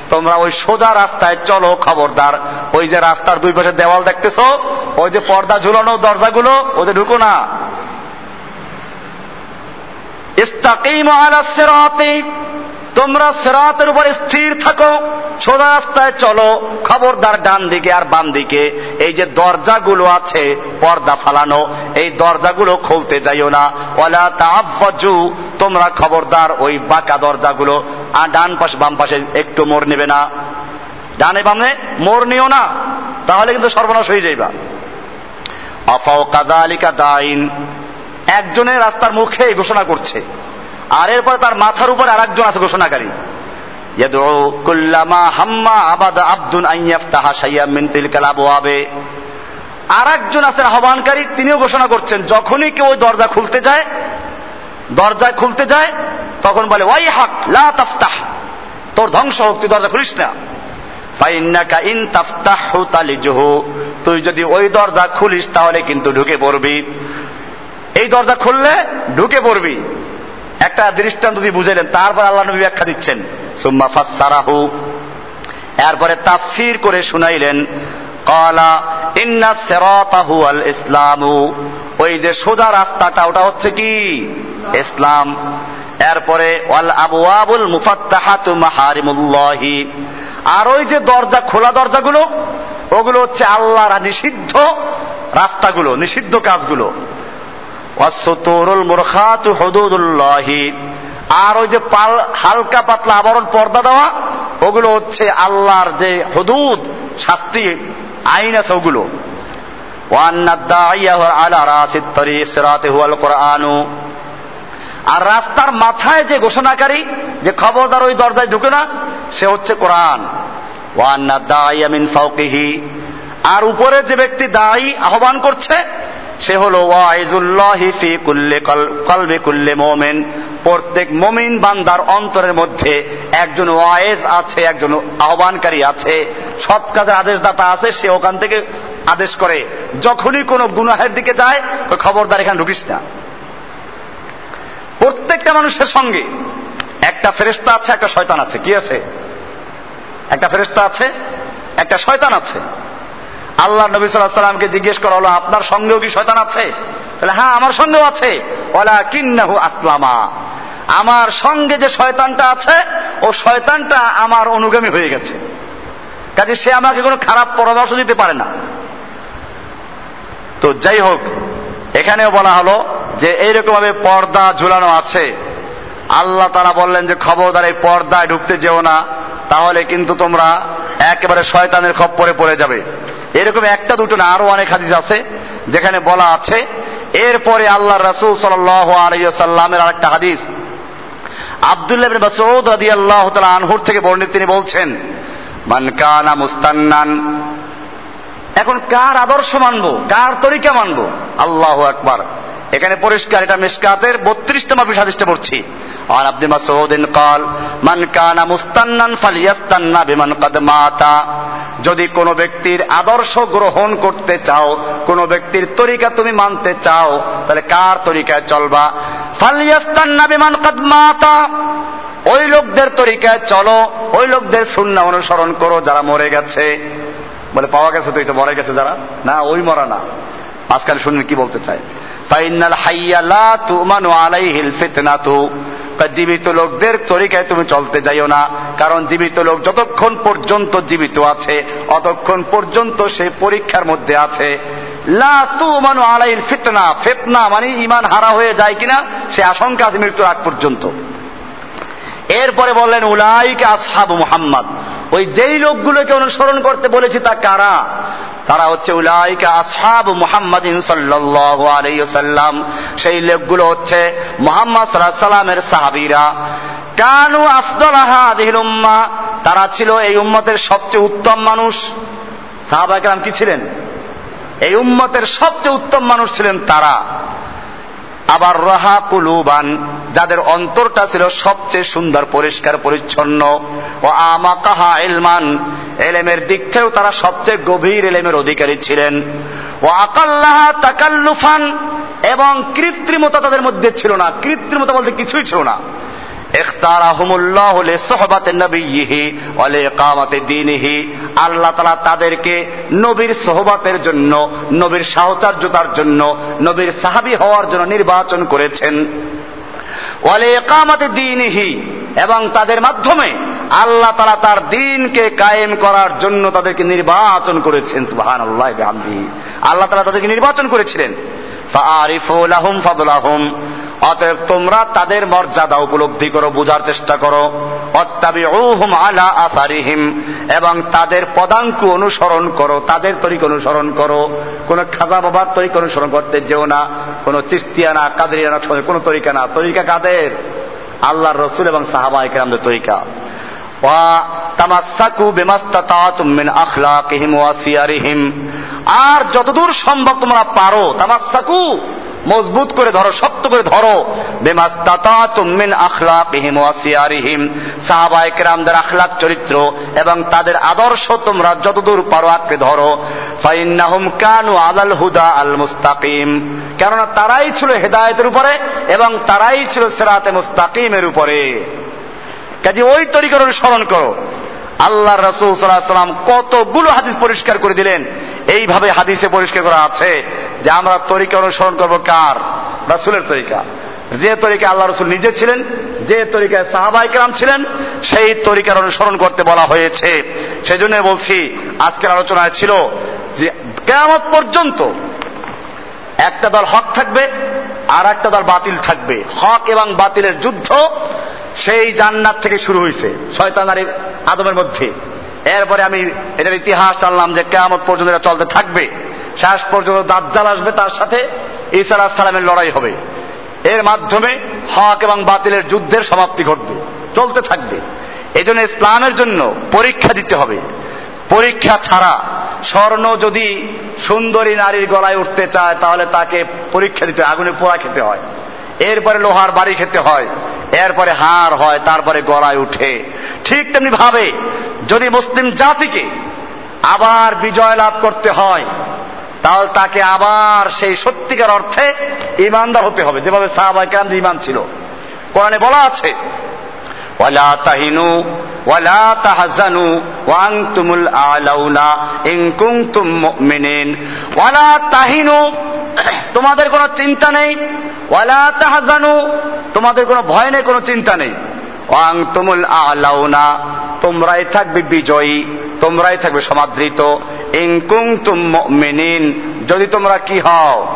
তোমরা ওই সোজা রাস্তায় চলো, খবরদার। ওই যে রাস্তার দুই পাশে দেওয়াল দেখতেছো, ওই যে পর্দা ঝুলানো দরজাগুলো ওদের ঢুকো না। ইস্তাকিম আলা সেরাতে। তোমরা সেরাতের উপর স্থির থাকো, সোজা রাস্তায় চলো, খবরদার ডান দিকে আর বাম দিকে এই যে দরজাগুলো আছে, পর্দা ফালানো, এই দরজাগুলো খুলতে যাইও না। ওলা তাহাফজু তোমরা খবরদার ওই বাঁকা দরজাগুলো, আর ডান পাশে, বাম পাশে একটু মোড় নেবে না। ডানে বামে মোড় নিও না, তাহলে কিন্তু সর্বনাশ হয়ে যাইবা। আফাও কাদা আলিকা দাইন, একজনের রাস্তার মুখে ঘোষণা করছে। আর এরপরে তার মাথার উপর আর একজন আছে ঘোষণাকারী। আর একজন আছেন আহ্বানকারী, তিনিও ঘোষণা করছেন, যখনই কেউ দরজা খুলতে যায় দরজা খুলতে যায়, তখন বলে, ওয়াই হাক, লা তাফতাহ, তোর ধ্বংস হোক, তুই দরজা খুলিস না। তুই যদি ওই দরজা খুলিস, তাহলে কিন্তু ঢুকে পড়বি। এই দরজা খুললে ঢুকে পড়বি। একটা দৃষ্টান্ত দিয়ে বুঝাইলেন, তারপর আল্লাহ নবী ব্যাখ্যা দিচ্ছেন। সুম্মা ফাসারাহু। এরপরে তাফসির করে শুনাইলেন, কলা ইন্না সেরাতাহু আল ইসলামু। ওই যে সোজা রাস্তাটা, ওটা হচ্ছে কি? ইসলাম। এরপরে, ওয়াল আবওয়াবুল মুফাত্তাহাতু মাহারিমুল্লাহি। আর ওই যে দরজা, খোলা দরজাগুলো, ওগুলো হচ্ছে আল্লাহর নিষিদ্ধ রাস্তাগুলো, নিষিদ্ধ কাজগুলো। আর ওই যে হালকা পাতলা আবরণ পর্দা দেওয়া, ওগুলো হচ্ছে আল্লাহর যে হদুদ, শাস্তি, আইন আছে ওগুলো। আর রাস্তার মাথায় যে ঘোষণাকারী, যে খবরদার ওই দরজায় ঢুকে না, সে হচ্ছে কোরআন। আর উপরে যে ব্যক্তি দায়ী, আহ্বান করছে সে হলো ওয়াইজুল্লাহি ফি কুল্লে কলবে কুল্লে মোমেন। প্রত্যেক মমিন বান্দার অন্তরের মধ্যে একজন ওয়াইজ আছে, একজন আহ্বানকারী আছে। সৎ কাজের আদেশদাতা আছে, সে ওখান থেকে আদেশ করে। যখনই কোনো গুনাহের দিকে যায়, ওই খবরদার এখানে ঢুকিস না। প্রত্যেকটা মানুষের সঙ্গে একটা ফেরেস্তা আছে, একটা শয়তান আছে। কি আছে? একটা ফেরেস্তা আছে, একটা শয়তান আছে। আল্লাহ নবী সাল্লাহ সাল্লামকে জিজ্ঞেস করা হলো, আপনার সঙ্গেও কি শয়তান আছে? বলে হ্যাঁ আমার সঙ্গেও আছে। ওলা কিন্নাহু আসলামা। আমার সঙ্গে যে শয়তানটা আছে, ও শয়তানটা আমার অনুগামী হয়ে গেছে। কাজে সে আমাকে কোনো খারাপ পরামর্শ দিতে পারে না। তো যাই হোক, এখানেও বলা হলো যে এইরকম ভাবে পর্দা ঝুলানো আছে। আল্লাহ তারা বললেন যে, খবরদার, এই পর্দায় ঢুকতে যেও না, তাহলে কিন্তু তোমরা একেবারে শয়তানের খপ্পরে পড়ে যাবে। এরকম একটা, দুটো না, আরও অনেক হাদিস আছে যেখানে বলা আছে, এরপরে আল্লাহ রাসুল সাল্লামের আরেকটা হাদিস। আবদুল্লাহ মাসউদ রাদিয়াল্লাহু আনহুর থেকে বর্ণিত, তিনি বলছেন, মান কানা মুস্তান্নান। এখন কার আদর্শ মানবো? কার তরিকা মানবো? আল্লাহ একবার এখানে পরিষ্কার, এটা মিসকাতের বত্রিশতম হাদিসটা পড়ছি। عن ابن مسعود قال من كان مستنا فليستنى بمن قد مات যদি কোনো ব্যক্তির আদর্শ গ্রহণ করতে চাও কোনো ব্যক্তির তরিকা তুমি মানতে চাও তাহলে কার তরিকায় চলবা ফালিয়াস্তান্না বিমান কাদ মাতা ওই লোকদের তরিকায় চলো ওই লোকদের সুন্না অনুসরণ করো যারা মরে গেছে বলে পাওয়া গেছে তো এটা মরে গেছে যারা না ওই মরা না আজকাল শুনলেন কি বলতে চায় ফাইনাল হাইয়া লা তুমানু আলাইহিল জীবিত লোকদের তরিকায় তুমি চলতে যাইও না, কারণ জীবিত লোক যতক্ষণ পর্যন্ত জীবিত আছে, অতক্ষণ পর্যন্ত সে পরীক্ষার মধ্যে আছে। লা তুমানু আলাইহিল ফিতনা ফিতনা মানে ইমান হারা হয়ে যায় কিনা, সে আশঙ্কা আছে মৃত্যুর আগ পর্যন্ত। এরপরে বললেন, উলাইকে আসহাবু মুহাম্মদ। ওই যেই লোকগুলোকে অনুসরণ করতে বলেছি তা কারা? তারা হচ্ছে উলাইকা আসহাব মুহাম্মাদিন সাল্লাল্লাহু আলাইহি সেই লোকগুলো হচ্ছে মুহাম্মদ সাল্লাল্লাহু সাল্লামের সাহাবীরা। কানু আফদলাহা আদিহিল উম্মাহ তারা ছিল এই উম্মতের সবচেয়ে উত্তম মানুষ। সাহাবায়ে কেরাম কি ছিলেন? এই উম্মতের সবচেয়ে উত্তম মানুষ ছিলেন তারা। আবার রাহা কুলুবান, যাদের অন্তরটা ছিল সবচেয়ে সুন্দর, পরিষ্কার, পরিচ্ছন্ন। ও আমাকাহা ইলমান এলেমের দিক থেকেও তারা সবচেয়ে গভীর এলেমের অধিকারী ছিলেন। ও আকাল্লাহা তাকাল্লুফান, এবং কৃত্রিমতা তাদের মধ্যে ছিল না। কৃত্রিমতা বলতে কিছুই ছিল না। আল্লাহ তাআলা তাদেরকে নবীর সোহবাতের জন্য, নবীর সাহচর্যতার জন্য, নবীর সাহাবী হওয়ার জন্য নির্বাচন করেছেন। ওয়া লিইকামাতি দীনিহি, এবং তাদের মাধ্যমে আল্লাহ তারা তার দিনকে কায়েম করার জন্য তাদেরকে নির্বাচন করেছেন সুবাহান আল্লাহ আল্লাহ তারা তাদেরকে নির্বাচন করেছিলেন। অতএব তোমরা তাদের মর্যাদা উপলব্ধি করো, বোঝার চেষ্টা করো। আসারিহিম। এবং তাদের পদাঙ্ক অনুসরণ করো, তাদের তরিক অনুসরণ করো। কোন খাজা বাবার তরিক অনুসরণ করতে যেও না। কোন চিস্তিয়ানা কাদরিয়ানা কোন তরিকা না। তরিকা কাদের? আল্লাহর রসুল এবং সাহাবা একরামদের তরিকা। আর যতদূর সম্ভব তোমরা পারো, তামাসাকু, মজবুত করে ধরো, শক্ত করে ধরো। কেরামদের আখলাক চরিত্র এবং তাদের আদর্শ তোমরা যতদূর পারো আঁকড়ে ধরো। কানু আলাল হুদা আল মুস্তাকিম। কেননা তারাই ছিল হেদায়েতের উপরে এবং তারাই ছিল সেরাতে মুস্তাকিমের উপরে। কাজে ওই তরিকার অনুসরণ করো। আল্লাহ রসুল সাল্লাহ সাল্লাম কতগুলো হাদিস পরিষ্কার করে দিলেন। এইভাবে হাদিসে পরিষ্কার করা আছে যে আমরা তরিকা অনুসরণ করব কার? রাসুলের তরিকা। যে তরিকা আল্লাহ রসুল নিজে ছিলেন, যে তরিকায় সাহাবাইকরাম ছিলেন, সেই তরিকার অনুসরণ করতে বলা হয়েছে। সেই জন্য বলছি, আজকের আলোচনায় ছিল যে কেমন পর্যন্ত একটা দল হক থাকবে আর একটা দল বাতিল থাকবে। হক এবং বাতিলের যুদ্ধ সেই জান্নাত থেকে শুরু হয়েছে শয়তানারি আদমের মধ্যে। এরপরে আমি এটার ইতিহাস জানলাম যে কেমন পর্যন্ত এটা চলতে থাকবে। শেষ পর্যন্ত দাজ্জাল আসবে, তার সাথে আলাহ সালামের লড়াই হবে। এর মাধ্যমে হক এবং বাতিলের যুদ্ধের সমাপ্তি ঘটবে, চলতে থাকবে। এই জন্য ইসলামের জন্য পরীক্ষা দিতে হবে। পরীক্ষা ছাড়া স্বর্ণ যদি সুন্দরী নারীর গলায় উঠতে চায়, তাহলে তাকে পরীক্ষা দিতে আগুনে পোড়া খেতে হয়। এরপরে লোহার বাড়ি খেতে হয়, এরপরে হার হয়, তারপরে গলায় উঠে। ঠিক তেমনি ভাবে যদি মুসলিম জাতিকে আবার বিজয় লাভ করতে হয়, তাহলে তাকে আবার সেই সত্যিকার অর্থে ইমানদার হতে হবে, যেভাবে সাহাবাই কেরাম ইমান ছিল। কোরআনে বলা আছে তাহিনু তাহিনু, তোমাদের কোনো চিন্তা নেই ওয়ালা তাহজানু, তোমাদের কোনো ভয় নেই, কোনো চিন্তা নেই। ওয়াংতুমুল আলাউনা, তোমরাই থাকবে বিজয়ী, তোমরাই থাকবে সমাদৃত। ইন কুনতুম মুমিনিন, যদি তোমরা কি হও?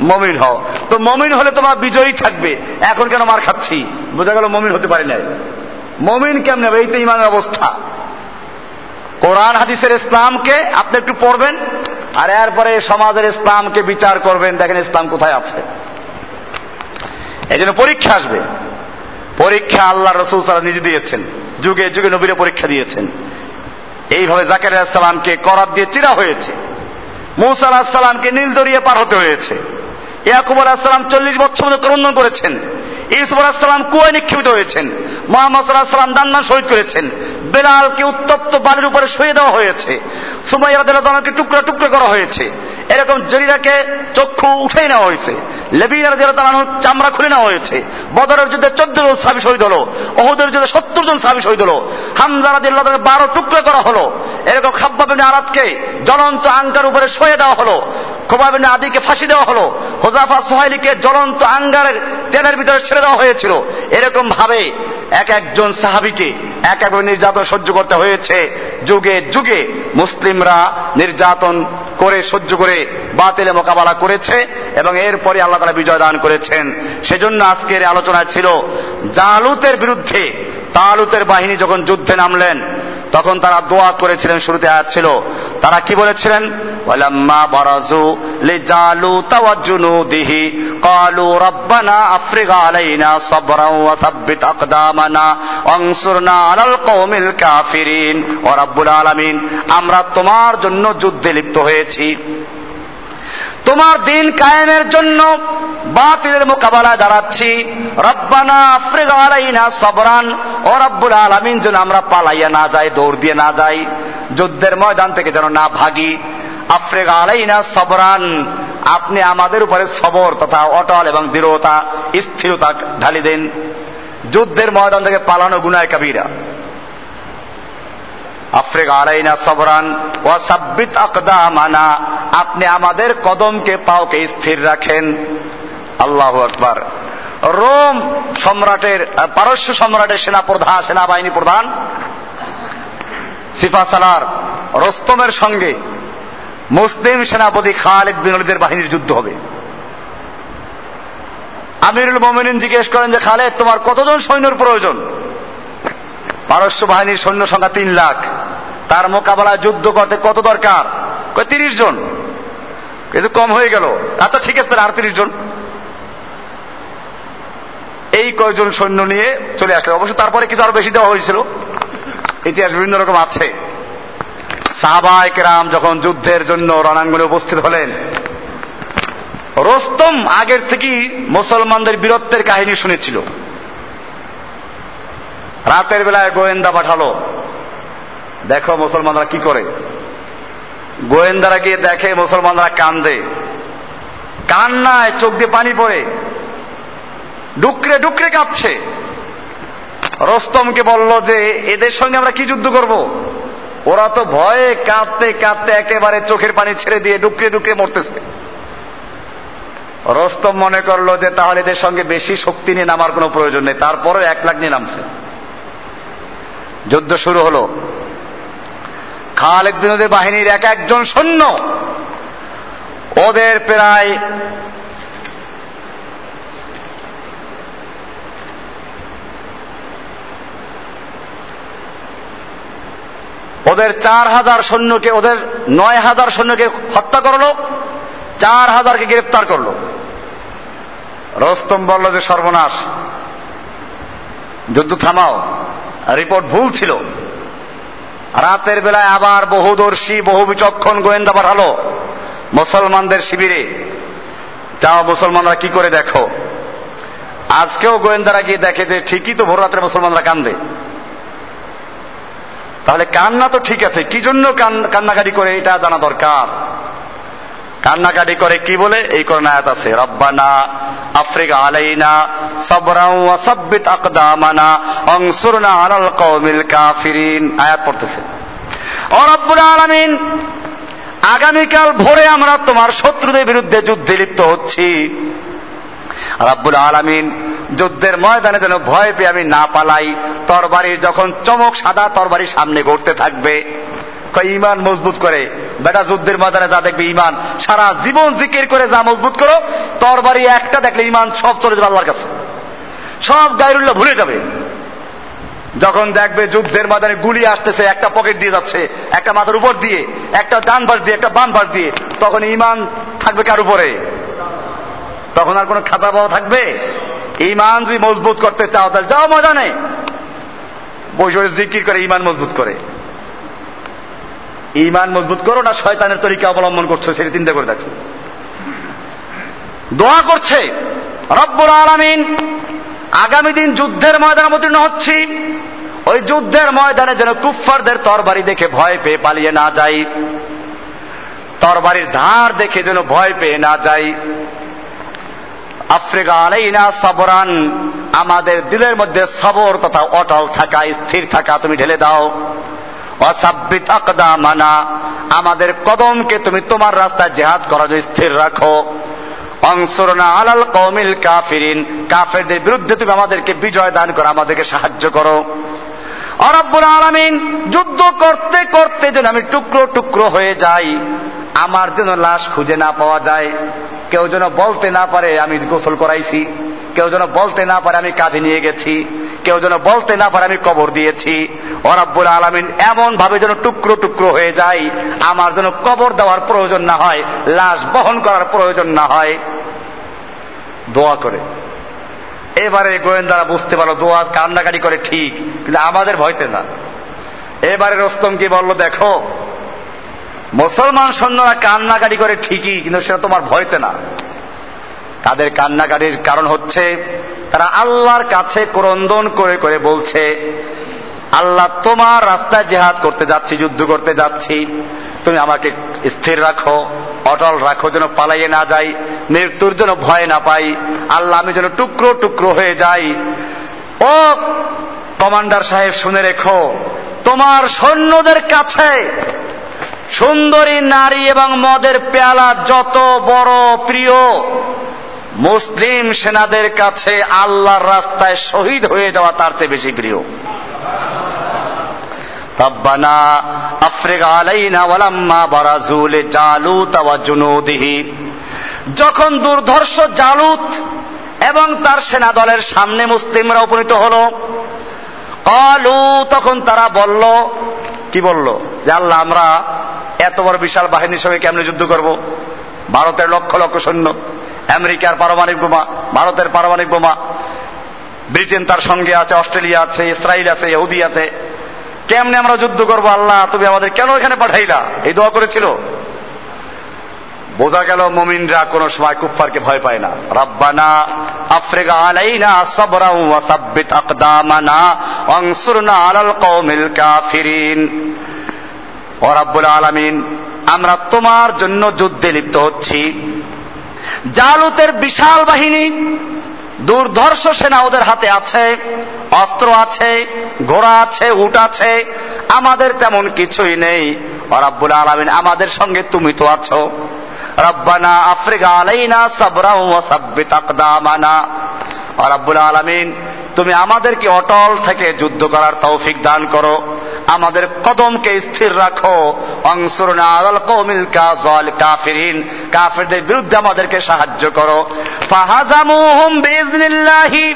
মমিন হও। তো মমিন হলে তোমরা বিজয়ী থাকবে। এখন কেন মার খাচ্ছি? বোঝা গেল মমিন হতে পারি নাই। মমিন কেমন হবে? এই তো ইমানের অবস্থা। কোরআন, হাদিসের ইসলামকে আপনি একটু পড়বেন, আর এরপরে সমাজের ইসলামকে বিচার করবেন। দেখেন ইসলাম কোথায় আছে। এই জন্য পরীক্ষা আসবে। পরীক্ষা আল্লাহ রসুল সাল্লাহ নিজে দিয়েছেন। যুগে যুগে নবীরা পরীক্ষা দিয়েছেন। এইভাবে জাকের সালামকে করাত দিয়ে চিরা হয়েছে। মৌসা আলাহিসাল্লামকে নীল দরিয়ে পার হতে হয়েছে। ইয়াকুব আলাহিসাল্লাম চল্লিশ বছর মধ্যে ক্রন্দন করেছেন। ইউসুফ আলাহিসাল্লাম কুয়ায় নিক্ষিপ্ত হয়েছেন। মোহাম্মদ সাল্লাহ সাল্লাম দান্না শহীদ করেছেন। বেলালকে উত্তপ্ত বালির উপরে শুয়ে দেওয়া হয়েছে। সুমাইয়া টুকরা টুকরা করা হয়েছে। এরকম জরিরাকে চক্ষু উঠেই নেওয়া হয়েছে। চামড়া খুলে নেওয়া হয়েছে। বদরের যুদ্ধে চোদ্দ জন সাবি শহীদ হলো অহুদের যুদ্ধে সত্তর জন সাবি শহীদ হলো হামজারা দিল্লাহ বারো টুকরো করা হলো। এরকম খাব্বাবিনী আরাতকে জ্বলন্ত আঙ্কার উপরে শুয়ে দেওয়া হলো খোবাবিনী আদিকে ফাঁসি দেওয়া হলো, হোজাফা সোহাইলিকে জ্বলন্ত আঙ্গারের তেলের ভিতরে ছেড়ে দেওয়া হয়েছিল। এরকম ভাবে এক একজন সাহাবিকে এক এক নির্যাতন সহ্য করতে হয়েছে। যুগে যুগে মুসলিমরা নির্যাতন করে, সহ্য করে, বাতিলে মোকাবেলা করেছে এবং এরপরে আল্লাহ তারা বিজয় দান করেছেন। সেজন্য আজকের আলোচনা ছিল, জালুতের বিরুদ্ধে, তালুতের বাহিনী যখন যুদ্ধে নামলেন তখন তারা দোয়া করেছিলেন, শুরুতে আয়াত ছিল। তারা কি বলেছিলেন? ওয়ালাম্মা বারাজু লিজালুতা ওয়া জুনুদিহি ক্বালু রাব্বানা আফরিগ আলাইনা সাবরাও ওয়া সাব্বিত আকদামানা। ওয়ানসুরনা আলাল কওমিল কাফিরিন। ও রাব্বুল আলামিন, আমরা তোমার জন্য যুদ্ধে লিপ্ত হয়েছি। তোমার দিন কায়েমের জন্য বাতিলের মোকাবেলায় দাঁড়াচ্ছি। রব্বানা আফ্রিকা সবরান। ও রব্বুল আলামিন, যেন আমরা পালাইয়া না যাই, দৌড় দিয়ে না যাই, যুদ্ধের ময়দান থেকে যেন না ভাগি। আফ্রিক আলাইনা সবরান। আপনি আমাদের উপরে সবর তথা অটল এবং দৃঢ়তা, স্থিরতা ঢালি দেন। যুদ্ধের ময়দান থেকে পালানো গুনায় কাবিরা। আফ্রিক আলাইনা সবরান। ও সাব্বিত আকদামানা। আপনি আমাদের কদমকে পাওকে স্থির রাখেন। আল্লাহ আকবার। রোম সম্রাটের পারস্য সম্রাটের সেনা প্রধান সেনাবাহিনী প্রধান, সিফা সালার, রস্তমের সঙ্গে মুসলিম সেনাপতি খালিদ বিন ওলিদের বাহিনীর যুদ্ধ হবে। আমিরুল মোমিনিন জিজ্ঞেস করেন যে, খালেদ, তোমার কতজন সৈন্যর প্রয়োজন? পারস্য বাহিনীর সৈন্য সংখ্যা তিন লাখ। তার মোকাবেলায় যুদ্ধ করতে কত দরকার? তিরিশ জন। কিন্তু কম হয়ে গেল। আচ্ছা ঠিক আছে আর তিরিশ জন। এই কয়জন সৈন্য নিয়ে চলে আসলে। অবশ্য তারপরে কিছু আরও বেশি দেওয়া হয়েছিল। ইতিহাস বিভিন্ন রকম আছে। সাহাবায়ক রাম যখন যুদ্ধের জন্য রণাঙ্গনে উপস্থিত হলেন, রোস্তম আগের থেকেই মুসলমানদের বীরত্বের কাহিনী শুনেছিল। রাতের বেলায় গোয়েন্দা পাঠালো, দেখো মুসলমানরা কি করে? গোয়েন্দারা গিয়ে দেখে মুসলমানরা কান্দে। কান্নায় চোখ দিয়ে পানি পড়ে। ডুকরে ডুকরে কাঁপছে। রস্তমকে বলল যে, এদের সঙ্গে আমরা কি যুদ্ধ করব? ওরা তো ভয়ে কাঁদতে কাঁদতে একেবারে চোখের পানি ছেড়ে দিয়ে ডুকরে ডুকরে মরতেছে। রস্তম মনে করল যে, তাহলে এদের সঙ্গে বেশি শক্তি নিয়ে নামার কোনো প্রয়োজন নেই। তারপরে এক লাখ নিয়ে নামছে। যুদ্ধ শুরু হলো। খালেদ বিনোদের বাহিনীর এক একজন সৈন্য। ওদের প্রায় ওদের চার হাজার সৈন্যকে, ওদের নয় হাজার সৈন্যকে হত্যা করল, চার হাজারকে গ্রেফতার করল। রস্তম বলল যে, সর্বনাশ, যুদ্ধ থামাও, রিপোর্ট ভুল ছিল। রাতের বেলায় আবার বহুদর্শী বহু বিচক্ষণ গোয়েন্দা পাঠালো মুসলমানদের শিবিরে। যাও মুসলমানরা কি করে দেখো? আজকেও গোয়েন্দারা গিয়ে দেখে যে ঠিকই তো ভোর রাত্রে মুসলমানরা কান্দে। তাহলে কান্না তো ঠিক আছে, কি জন্য কান্নাকাটি করে এটা জানা দরকার? কান্নাকাটি করে কি বলে? এই কোরআন আয়াত আছে, রব্বানা আফ্রিকা আলাইনা সাবরাও ওয়া সাব্বিত আকদামানা অনসুরনা আলাল কওমিল কাফিরিন। আয়াত পড়তেছে। ও রব্বুল আলামিন, আগামীকাল ভোরে আমরা তোমার শত্রুদের বিরুদ্ধে যুদ্ধে লিপ্ত হচ্ছি। রাব্বুল আলামিন, যুদ্ধের ময়দানে যেন ভয় পেয়ে আমি না পালাই, তরবারির যখন চমক সাদা তরবারির সামনে ঘটতে থাকবে। ইমান মজবুত করে বেটা যুদ্ধের ময়দানে যা দেখবে ইমান সারা জীবন জিকির করে যা মজবুত করো, তরবারি একটা দেখলে ইমান সব চলে যাবে আল্লাহর কাছে। সব গায়রুল্লাহ ভুলে যাবে। যখন দেখবে যুদ্ধের ময়দানে গুলি আসতেছে, একটা পকেট দিয়ে যাচ্ছে, একটা মাথার উপর দিয়ে, একটা ডান পাশ দিয়ে, একটা বাম পাশ দিয়ে, তখন ইমান থাকবে কার উপরে? তখন আর কোনো খাতা পাওয়া থাকবে? ইমান যদি মজবুত করতে চাও, তাহলে যাও ময়দানে। বসে জিকির করে ইমান মজবুত করে। ইমান মজবুত করো না, শয়তানের তরিকা অবলম্বন করছ, সেটা চিন্তা করে দেখো। দোয়া করছে রব্বুর আলামিন, আগামী দিন যুদ্ধের ময়দান অবতীর্ণ হচ্ছি। ওই যুদ্ধের ময়দানে যেন কুফফারদের তরবারি দেখে ভয় পেয়ে পালিয়ে না যাই। তরবারির ধার দেখে যেন ভয় পেয়ে না যাই। আফ্রিকা আলাইনা সবরান, আমাদের দিলের মধ্যে সবর তথা অটল থাকা, স্থির থাকা তুমি ঢেলে দাও। অসাব্বিত মানা আমাদের কদমকে তুমি তোমার রাস্তায় জেহাদ করার স্থির রাখো। অংসরনা আলাল কৌমিল কাফিরিন, কাফেরদের বিরুদ্ধে তুমি আমাদেরকে বিজয় দান করো, আমাদেরকে সাহায্য করো। অরব্বুল আলামিন, যুদ্ধ করতে করতে যেন আমি টুকরো টুকরো হয়ে যাই, আমার যেন লাশ খুঁজে না পাওয়া যায়। কেউ যেন বলতে না পারে, আমি গোসল করাইছি। কেউ যেন বলতে না পারে, আমি কাঁধে নিয়ে গেছি। কেউ যেন বলতে না পারে, আমি কবর দিয়েছি। অরাব্বুল আলমিন এমন ভাবে যেন টুকরো টুকরো হয়ে যায়, আমার যেন কবর দেওয়ার প্রয়োজন না হয়, লাশ বহন করার প্রয়োজন না হয়। দোয়া করে। এবারে গোয়েন্দারা বুঝতে পারল, দোয়া কান্নাকাটি করে ঠিক, কিন্তু আমাদের ভয়তে না। এবারে রস্তম কি বলল, দেখো, মুসলমান সৈন্যরা কান্নাকাটি করে ঠিকই, কিন্তু সেটা তোমার ভয়তে না। তাদের কান্নাকাটির কারণ হচ্ছে তারা আল্লাহর কাছে ক্রন্দন করে করে বলছে, আল্লাহ তোমার রাস্তায় জেহাদ করতে যাচ্ছি, যুদ্ধ করতে যাচ্ছি। তুমি আমাকে স্থির রাখো, অটল রাখো, যেন পালাইয়ে না যাই, মৃত্যুর জন্য ভয় না পাই। আল্লাহ, আমি যেন টুকরো টুকরো হয়ে যাই। ও কমান্ডার সাহেব, শুনে রেখো, তোমার সৈন্যদের কাছে সুন্দরী নারী এবং মদের পেয়ালা যত বড় প্রিয় মুসলিম সেনাদের কাছে আল্লাহর রাস্তায় শহীদ হয়ে যাওয়া তার চেয়ে বেশি প্রিয়। রব্বানা আফ্রিকা আলাইনা ওয়ালাম্মা বারাজুল জালুত ওয়া জুনুদিহি। যখন দুর্ধর্ষ জালুত এবং তার সেনা দলের সামনে মুসলিমরা উপনীত হল, কলু, তখন তারা বলল, কি বলল? যে আল্লাহ, আমরা এত বড় বিশাল বাহিনীর সঙ্গে কেমনে যুদ্ধ করব? ভারতের লক্ষ লক্ষ সৈন্য। আমেরিকার পারমাণবিক বোমা, ভারতের পারমাণবিক বোমা, ব্রিটেন তার সঙ্গে আছে, অস্ট্রেলিয়া আছে ইসরায়েল আছে, ইহুদি আছে। কেমনে আমরা যুদ্ধ করব? আল্লাহ, তুমি আমাদের কেন এখানে পাঠাইলা? এই দোয়া করেছিল। বোঝা গেল মমিনরা কোন সময় কুফফারকে ভয় পায় না। রব্বানা আফ্রিকা আলাইনা সাবরাউ ওয়া সাব্বিত আকদামানা ওয়ানসুরনা আলাল কওমিল কাফিরিন। ও রাব্বুল আলামিন, আমরা তোমার জন্য যুদ্ধে লিপ্ত হচ্ছি। জালুতের বিশাল বাহিনী, দুর্ধর্ষ সেনা ওদের হাতে আছে, অস্ত্র আছে, ঘোড়া আছে, উট আছে, আমাদের তেমন কিছুই নেই। রাব্বুল আলামিন, আমাদের সঙ্গে তুমি তো আছো। রব্বানা আফ্রিকা আলাইনা সাবরা ওয়া সাব্বিত আকদামানা। রাব্বুল আলামিন, তুমি আমাদেরকে অটল থেকে যুদ্ধ করার তৌফিক দান করো। আমাদের কদমকে স্থির রাখো। আলাল কৌমিল কাজল কাফিরিন। কাফিরদের বিরুদ্ধে আমাদেরকে সাহায্য করো। ফাহাজামুহুম বিইজনিল্লাহি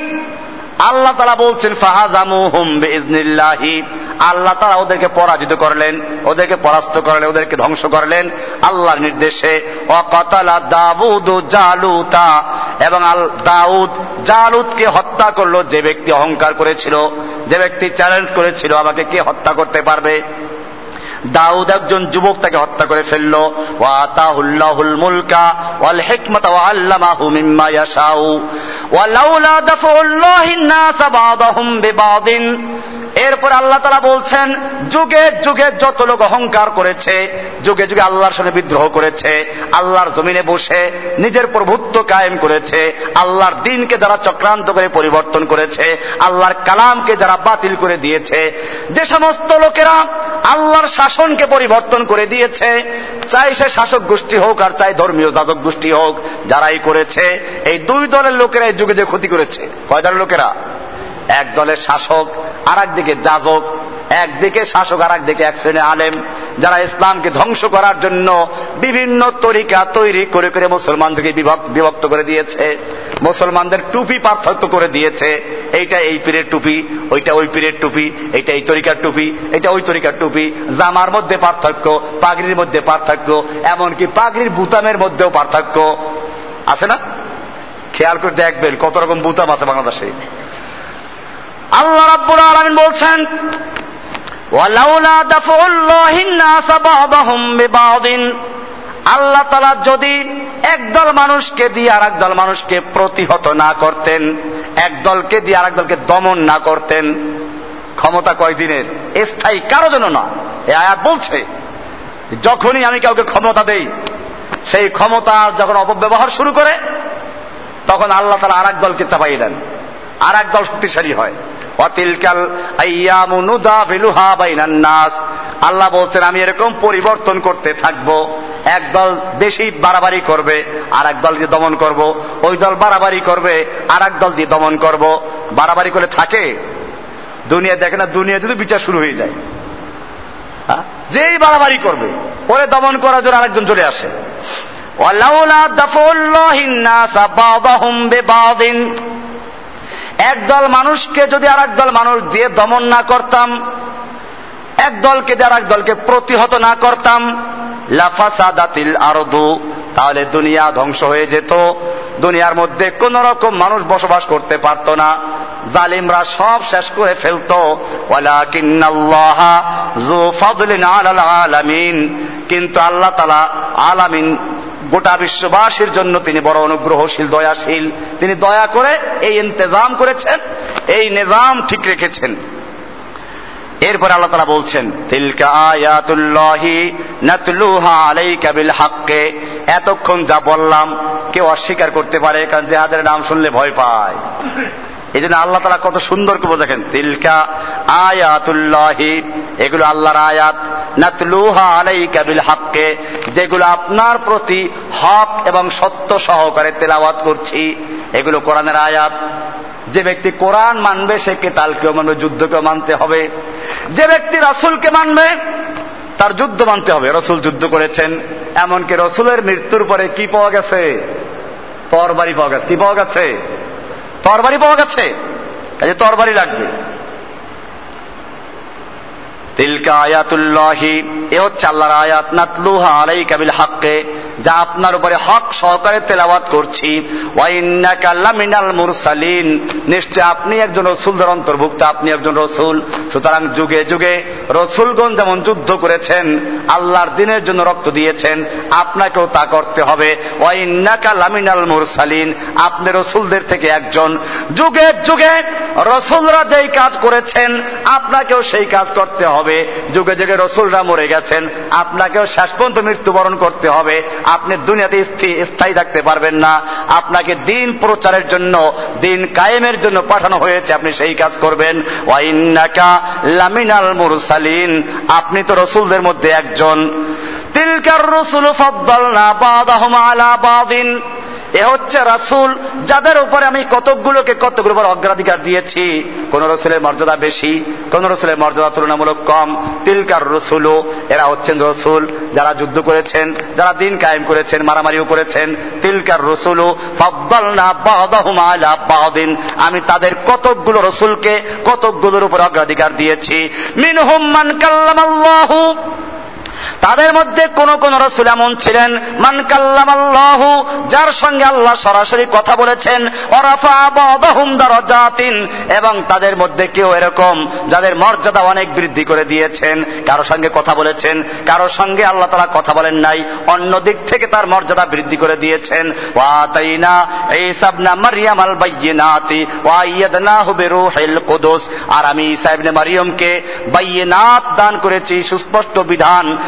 আল্লাহ তারা বলছেন ফাহাজামু হুম বেজনিল্লাহি আল্লাহ তারা ওদেরকে পরাজিত করলেন, ওদেরকে পরাস্ত করলেন, ওদেরকে ধ্বংস করলেন আল্লাহর নির্দেশে। অকাতালা দাউদ জালুতা, এবং দাউদ জালুদকে হত্যা করল যে ব্যক্তি অহংকার করেছিল, যে ব্যক্তি চ্যালেঞ্জ করেছিল, আমাকে কে হত্যা করতে পারবে? দাউদ একজন যুবক তাকে হত্যা করে ফেলল। ওয়াতাহুল্লাহুল মুলকা ওয়াল হিকমাতা ওয়া আল্লামাহু মিম্মা ইয়াশাউ। ওয়া লাউলা দাফুল্লাহিন নাস বিবাদিন। এরপর আল্লাহ তারা বলছেন, যুগে যুগে যত লোক অহংকার করেছে, যুগে যুগে আল্লাহর সঙ্গে বিদ্রোহ করেছে, আল্লাহর জমিনে বসে নিজের প্রভুত্ব কায়েম করেছে, আল্লাহর দিনকে যারা চক্রান্ত করে পরিবর্তন করেছে, আল্লাহর কালামকে যারা বাতিল করে দিয়েছে, যে সমস্ত লোকেরা আল্লাহর শাসনকে পরিবর্তন করে দিয়েছে, চাই সে শাসক গোষ্ঠী হোক আর চাই ধর্মীয় যাজক গোষ্ঠী হোক, যারাই করেছে, এই দুই দলের লোকেরা এই যুগে যে ক্ষতি করেছে। কয় দলের লোকেরা? এক দলের শাসক আর একদিকে যাজক একদিকে শাসক আর একদিকে এক শ্রেণি আলেম, যারা ইসলামকে ধ্বংস করার জন্য বিভিন্ন তরিকা তৈরি করে করে মুসলমানদেরকে বিভক্ত করে দিয়েছে। মুসলমানদের টুপি পার্থক্য করে দিয়েছে। এইটা এই পীরের টুপি, ওইটা ওই পীরের টুপি, এইটা এই তরিকার টুপি, এটা ওই তরিকার টুপি। জামার মধ্যে পার্থক্য, পাগড়ির মধ্যে পার্থক্য, এমনকি পাগড়ির বুতামের মধ্যেও পার্থক্য। আছে না? খেয়াল করে দেখবেন কত রকম বুতাম আছে বাংলাদেশে। আল্লাহ রাব্বুল আলামিন বলছেন, ওয়ালাউলা দাফুল্লাহিন নাস বা'দাহুম বিবাদিন। আল্লাহ তালা যদি একদল মানুষকে দিয়ে আর একদল মানুষকে প্রতিহত না করতেন, একদলকে দিয়ে আরেক দলকে দমন না করতেন, ক্ষমতা কয়দিনের? স্থায়ী কারও জন্য না এ আয়াত বলছে, যখনই আমি কাউকে ক্ষমতা দেই, সেই ক্ষমতার যখন অপব্যবহার শুরু করে, তখন আল্লাহ তারা আর দলকে চাপাই দেন আর এক দল শক্তিশালী হয়। অতিলকাল নাস। আল্লাহ বলছেন, আমি এরকম পরিবর্তন করতে থাকব। একদল বেশি বাড়াবাড়ি করবে আর এক দল দিয়ে দমন করব। ওই দল বাড়াবাড়ি করবে আর এক দল দিয়ে দমন করব। বাড়াবাড়ি করে থাকে? দুনিয়া দেখে না দুনিয়া যদি বিচার শুরু হয়ে যায়। হ্যাঁ? যেই বাড়াবাড়ি করবে, ওরে দমন করার জন্য আরেকজন চলে আসে। একদল মানুষকে যদি আর দল মানুষ দিয়ে দমন না করতাম এক দলকে দিয়ে আর দলকে প্রতিহত না করতাম লাফাসাদাতিল আরদু, তাহলে দুনিয়া ধ্বংস হয়ে যেত। দুনিয়ার মধ্যে কোন রকম মানুষ বসবাস করতে পারত না। জালিমরা সব শেষ করে ফেলত। কিন্তু আল্লাহ তালা আলামিন গোটা বিশ্ববাসীর জন্য তিনি বড় অনুগ্রহশীল, দয়াশীল। তিনি দয়া করে এই ইন্তজাম করেছেন, এই নিজাম ঠিক রেখেছেন। এরপরে আল্লাহ তারা বলছেন, তিলকা আয়াতুল্লাহি নাতলুহা আলাইকা বিল হাক্কে। এতক্ষণ যা বললাম, কেউ অস্বীকার করতে পারে, কারণ জেহাদের নাম শুনলে ভয় পায়। এই জন্য আল্লাহ তালা কত সুন্দর করে দেখেন তিলকা আয়াতুল্লাহি এগুলো আল্লাহর আয়াত। নাতলুহা আলাইকা বিল হাক্কে যেগুলো আপনার প্রতি হক এবং সত্য সহকারে তেলাওয়াত করছি, এগুলো কোরআনের আয়াত। যে ব্যক্তি কোরআন মানবে, সে কে কেতালকেও মানবে, যুদ্ধকেও মানতে হবে। যে ব্যক্তি রাসুলকে মানবে, তার যুদ্ধ মানতে হবে। রসুল যুদ্ধ করেছেন, এমনকি রসুলের মৃত্যুর পরে কি পাওয়া গেছে? তরবারি পাওয়া গেছে। কি পাওয়া গেছে? তরবারি পাওয়া গেছে। কাজে তরবারি লাগবে। তিলকা আয়াতুল্লাহি, এ হচ্ছে আল্লাহর আয়াত, নাতলুহা আলাই কাবিল হাক্কে। যা আপনার উপরে হক সহকারে তেলাওয়াত করছি। মুরসালিন। নিশ্চয় আপনি একজন রসুলদের অন্তর্ভুক্ত, আপনি একজন রসুল। সুতরাং যুগে যুগে রসুলগণ যেমন যুদ্ধ করেছেন, আল্লাহর দিনের জন্য রক্ত দিয়েছেন, আপনাকেও তা করতে হবে। ওয়াইন্নাকা লামিনাল মুরসালিন। আপনি রসুলদের থেকে একজন। যুগে যুগে রসুলরা যেই কাজ করেছেন, আপনাকেও সেই কাজ করতে হবে। যুগে যুগে রসুলরা মরে গেছেন, আপনাকেও শেষ পর্যন্ত মৃত্যুবরণ করতে হবে। আপনি দুনিয়াতে স্থায়ী থাকতে পারবেন না। আপনাকে দিন প্রচারের জন্য, দিন কায়েমের জন্য পাঠানো হয়েছে। আপনি সেই কাজ করবেন। ওয়াইন্নাকা লামিনাল মুরসালিন। আপনি তো রসুলদের মধ্যে একজন। তিলকার রসুল ফদ্দল না বাদাহম আলা বাদিন। এ হচ্ছে রাসুল যাদের উপরে আমি কতকগুলোকে কতগুলো উপর অগ্রাধিকার দিয়েছি। কোন রসুলের মর্যাদা বেশি, কোন রসুলের মর্যাদা তুলনামূলক কম। তিলকার রসুলও এরা হচ্ছেন রসুল যারা যুদ্ধ করেছেন, যারা দিন কায়েম করেছেন, মারামারিও করেছেন। তিলকার রসুলও আলা আমি তাদের কতকগুলো রসুলকে কতকগুলোর উপর অগ্রাধিকার দিয়েছি। মিনহুম মান কাল্লামাল্লাহু তাদের মধ্যে কোন কোন রসুল এমন ছিলেন, মান কাল্লাম আল্লাহ যার সঙ্গে আল্লাহ সরাসরি কথা বলেছেন এবং তাদের মধ্যে কেউ এরকম, যাদের মর্যাদা অনেক বৃদ্ধি করে দিয়েছেন, কারও সঙ্গে কথা বলেছেন, কারও সঙ্গে আল্লাহ তারা কথা বলেন নাই, অন্য দিক থেকে তার মর্যাদা বৃদ্ধি করে দিয়েছেন, ওয়াতাইনা ঈসাবনা মারিয়াম আল বাইয়িনাতি ওয়াইয়াদনাহু বিরূহিল কুদুস আর আমি ঈসা ইবনে বাইয়িনাত দান করেছি, সুস্পষ্ট বিধান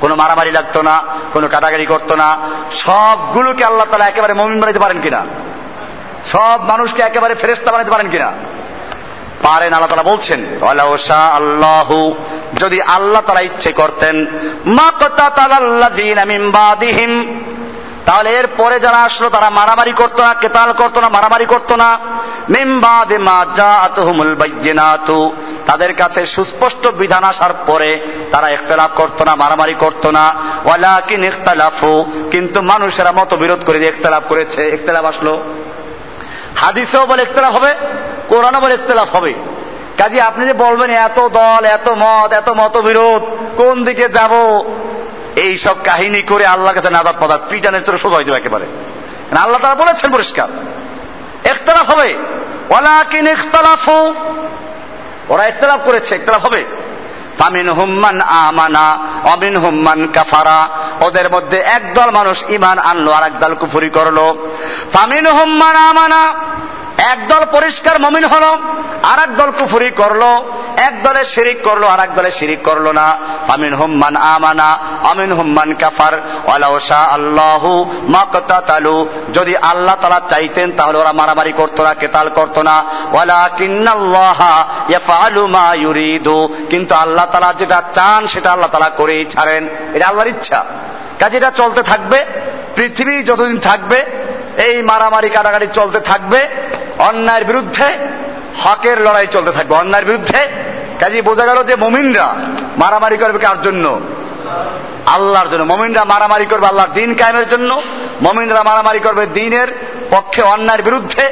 কোনো মারামারি লাগতো না, কোনো কাটাকাটি করতো না। সবগুলোকে আল্লাহ তালা একেবারে মমিন বানাইতে পারেন কিনা? সব মানুষকে একেবারে ফেরেস্তা বানাইতে পারেন কিনা? পারেন আল্লাহ তালা বলছেন আল্লাহু যদি আল্লাহ তারা ইচ্ছে করতেন তাহলে এর পরে যারা আসলো, তারা মারামারি করতো না, কেতাল করতো না, মারামারি করতো না। মিমবাদে মা যা তাদের কাছে সুস্পষ্ট বিধান আসার পরে তারা ইখতলাফ করতো না, মারামারি করতো না। ওয়ালাকিন ইখতালাফু, কিন্তু মানুষেরা মত বিরোধ করে ইখতলাফ করেছে। ইখতলাফ আসলো। হাদিসেও বলে ইখতলাফ হবে কোরআন বলে ইখতলাফ হবে। কাজে আপনি যে বলবেন, এত দল, এত মত, এত মতবিরোধ, কোন দিকে যাব? এই সব কাহিনী করে আল্লাহ কাছে নাজাদ পদার্থ পিটানের চলে সোজা হয়ে যাবে একেবারে। আল্লাহ তারা বলেছেন পরিষ্কার। ইখতলাফ হবে। ওয়ালাকিন ইখতালাফু ওরা ইতলাফ করেছে, ইতলাফ হবে। ফামিন হুম্মান আমানা অমিন হুম্মান কাফারা। ওদের মধ্যে একদল মানুষ ইমান আনলো আর একদল কুফুরি করল। ফামিন হুম্মান আমানা একদল পরিষ্কার মমিন হল আর দল কুফুরি করল, এক দলে শিরিক করল আর এক দলে শিরিক করল না। আমিন হুম্মান আমানা আমিন হুম্মান কাফার। ওয়ালাউ শাহ আল্লাহু মাকতাতালু যদি আল্লাহ তাআলা চাইতেন, তাহলে ওরা মারামারি করতো না, কেতাল করতো না। ওয়ালাকিন্নাল্লাহা ইয়াফআলু মা ইউরিদু। কিন্তু আল্লাহ তাআলা যেটা চান, সেটা আল্লাহ তালা করেই ছাড়েন। এটা আল্লাহর ইচ্ছা। কাজে এটা চলতে থাকবে। পৃথিবী যতদিন থাকবে, এই মারামারি কাটাকাটি চলতে থাকবে। অন্যায়ের বিরুদ্ধে হকের লড়াই চলতে থাকবে। অন্যায়ের বিরুদ্ধে কাজে বোঝা গেল যে মমিনরা মারামারি করবে কার জন্য? আল্লাহর জন্য। মমিনরা মারামারি করবে আল্লাহর দিন কায়েমের জন্য। মমিনরা মারামারি করবে দিনের পক্ষে অন্যায়ের বিরুদ্ধে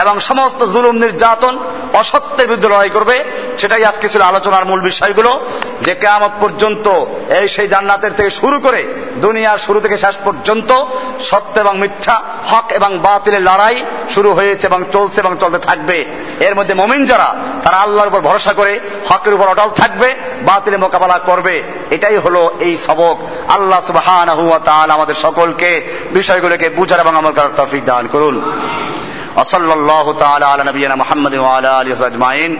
এবং সমস্ত জুলুম, নির্যাতন, অসত্যের বিরুদ্ধে লড়াই করবে, সেটাই আজকে ছিল আলোচনার মূল বিষয়গুলো, যে কেয়ামত পর্যন্ত এই সেই জান্নাতের থেকে শুরু করে দুনিয়ার শুরু থেকে শেষ পর্যন্ত সত্য এবং মিথ্যা, হক এবং বাতিলের লড়াই শুরু হয়েছে এবং চলছে এবং চলতে থাকবে। এর মধ্যে মমিন যারা, তারা আল্লাহর উপর ভরসা করে হকের উপর অটল থাকবে বাতিলে মোকাবেলা করবে। এটাই হলো এই সবক। আল্লাহ সুবাহ আমাদের সকলকে বিষয়গুলোকে বুঝার এবং আমল করার তফিক দান করুন وصلى الله تعالى على نبينا محمد وعلى آله وصحبه أجمعين.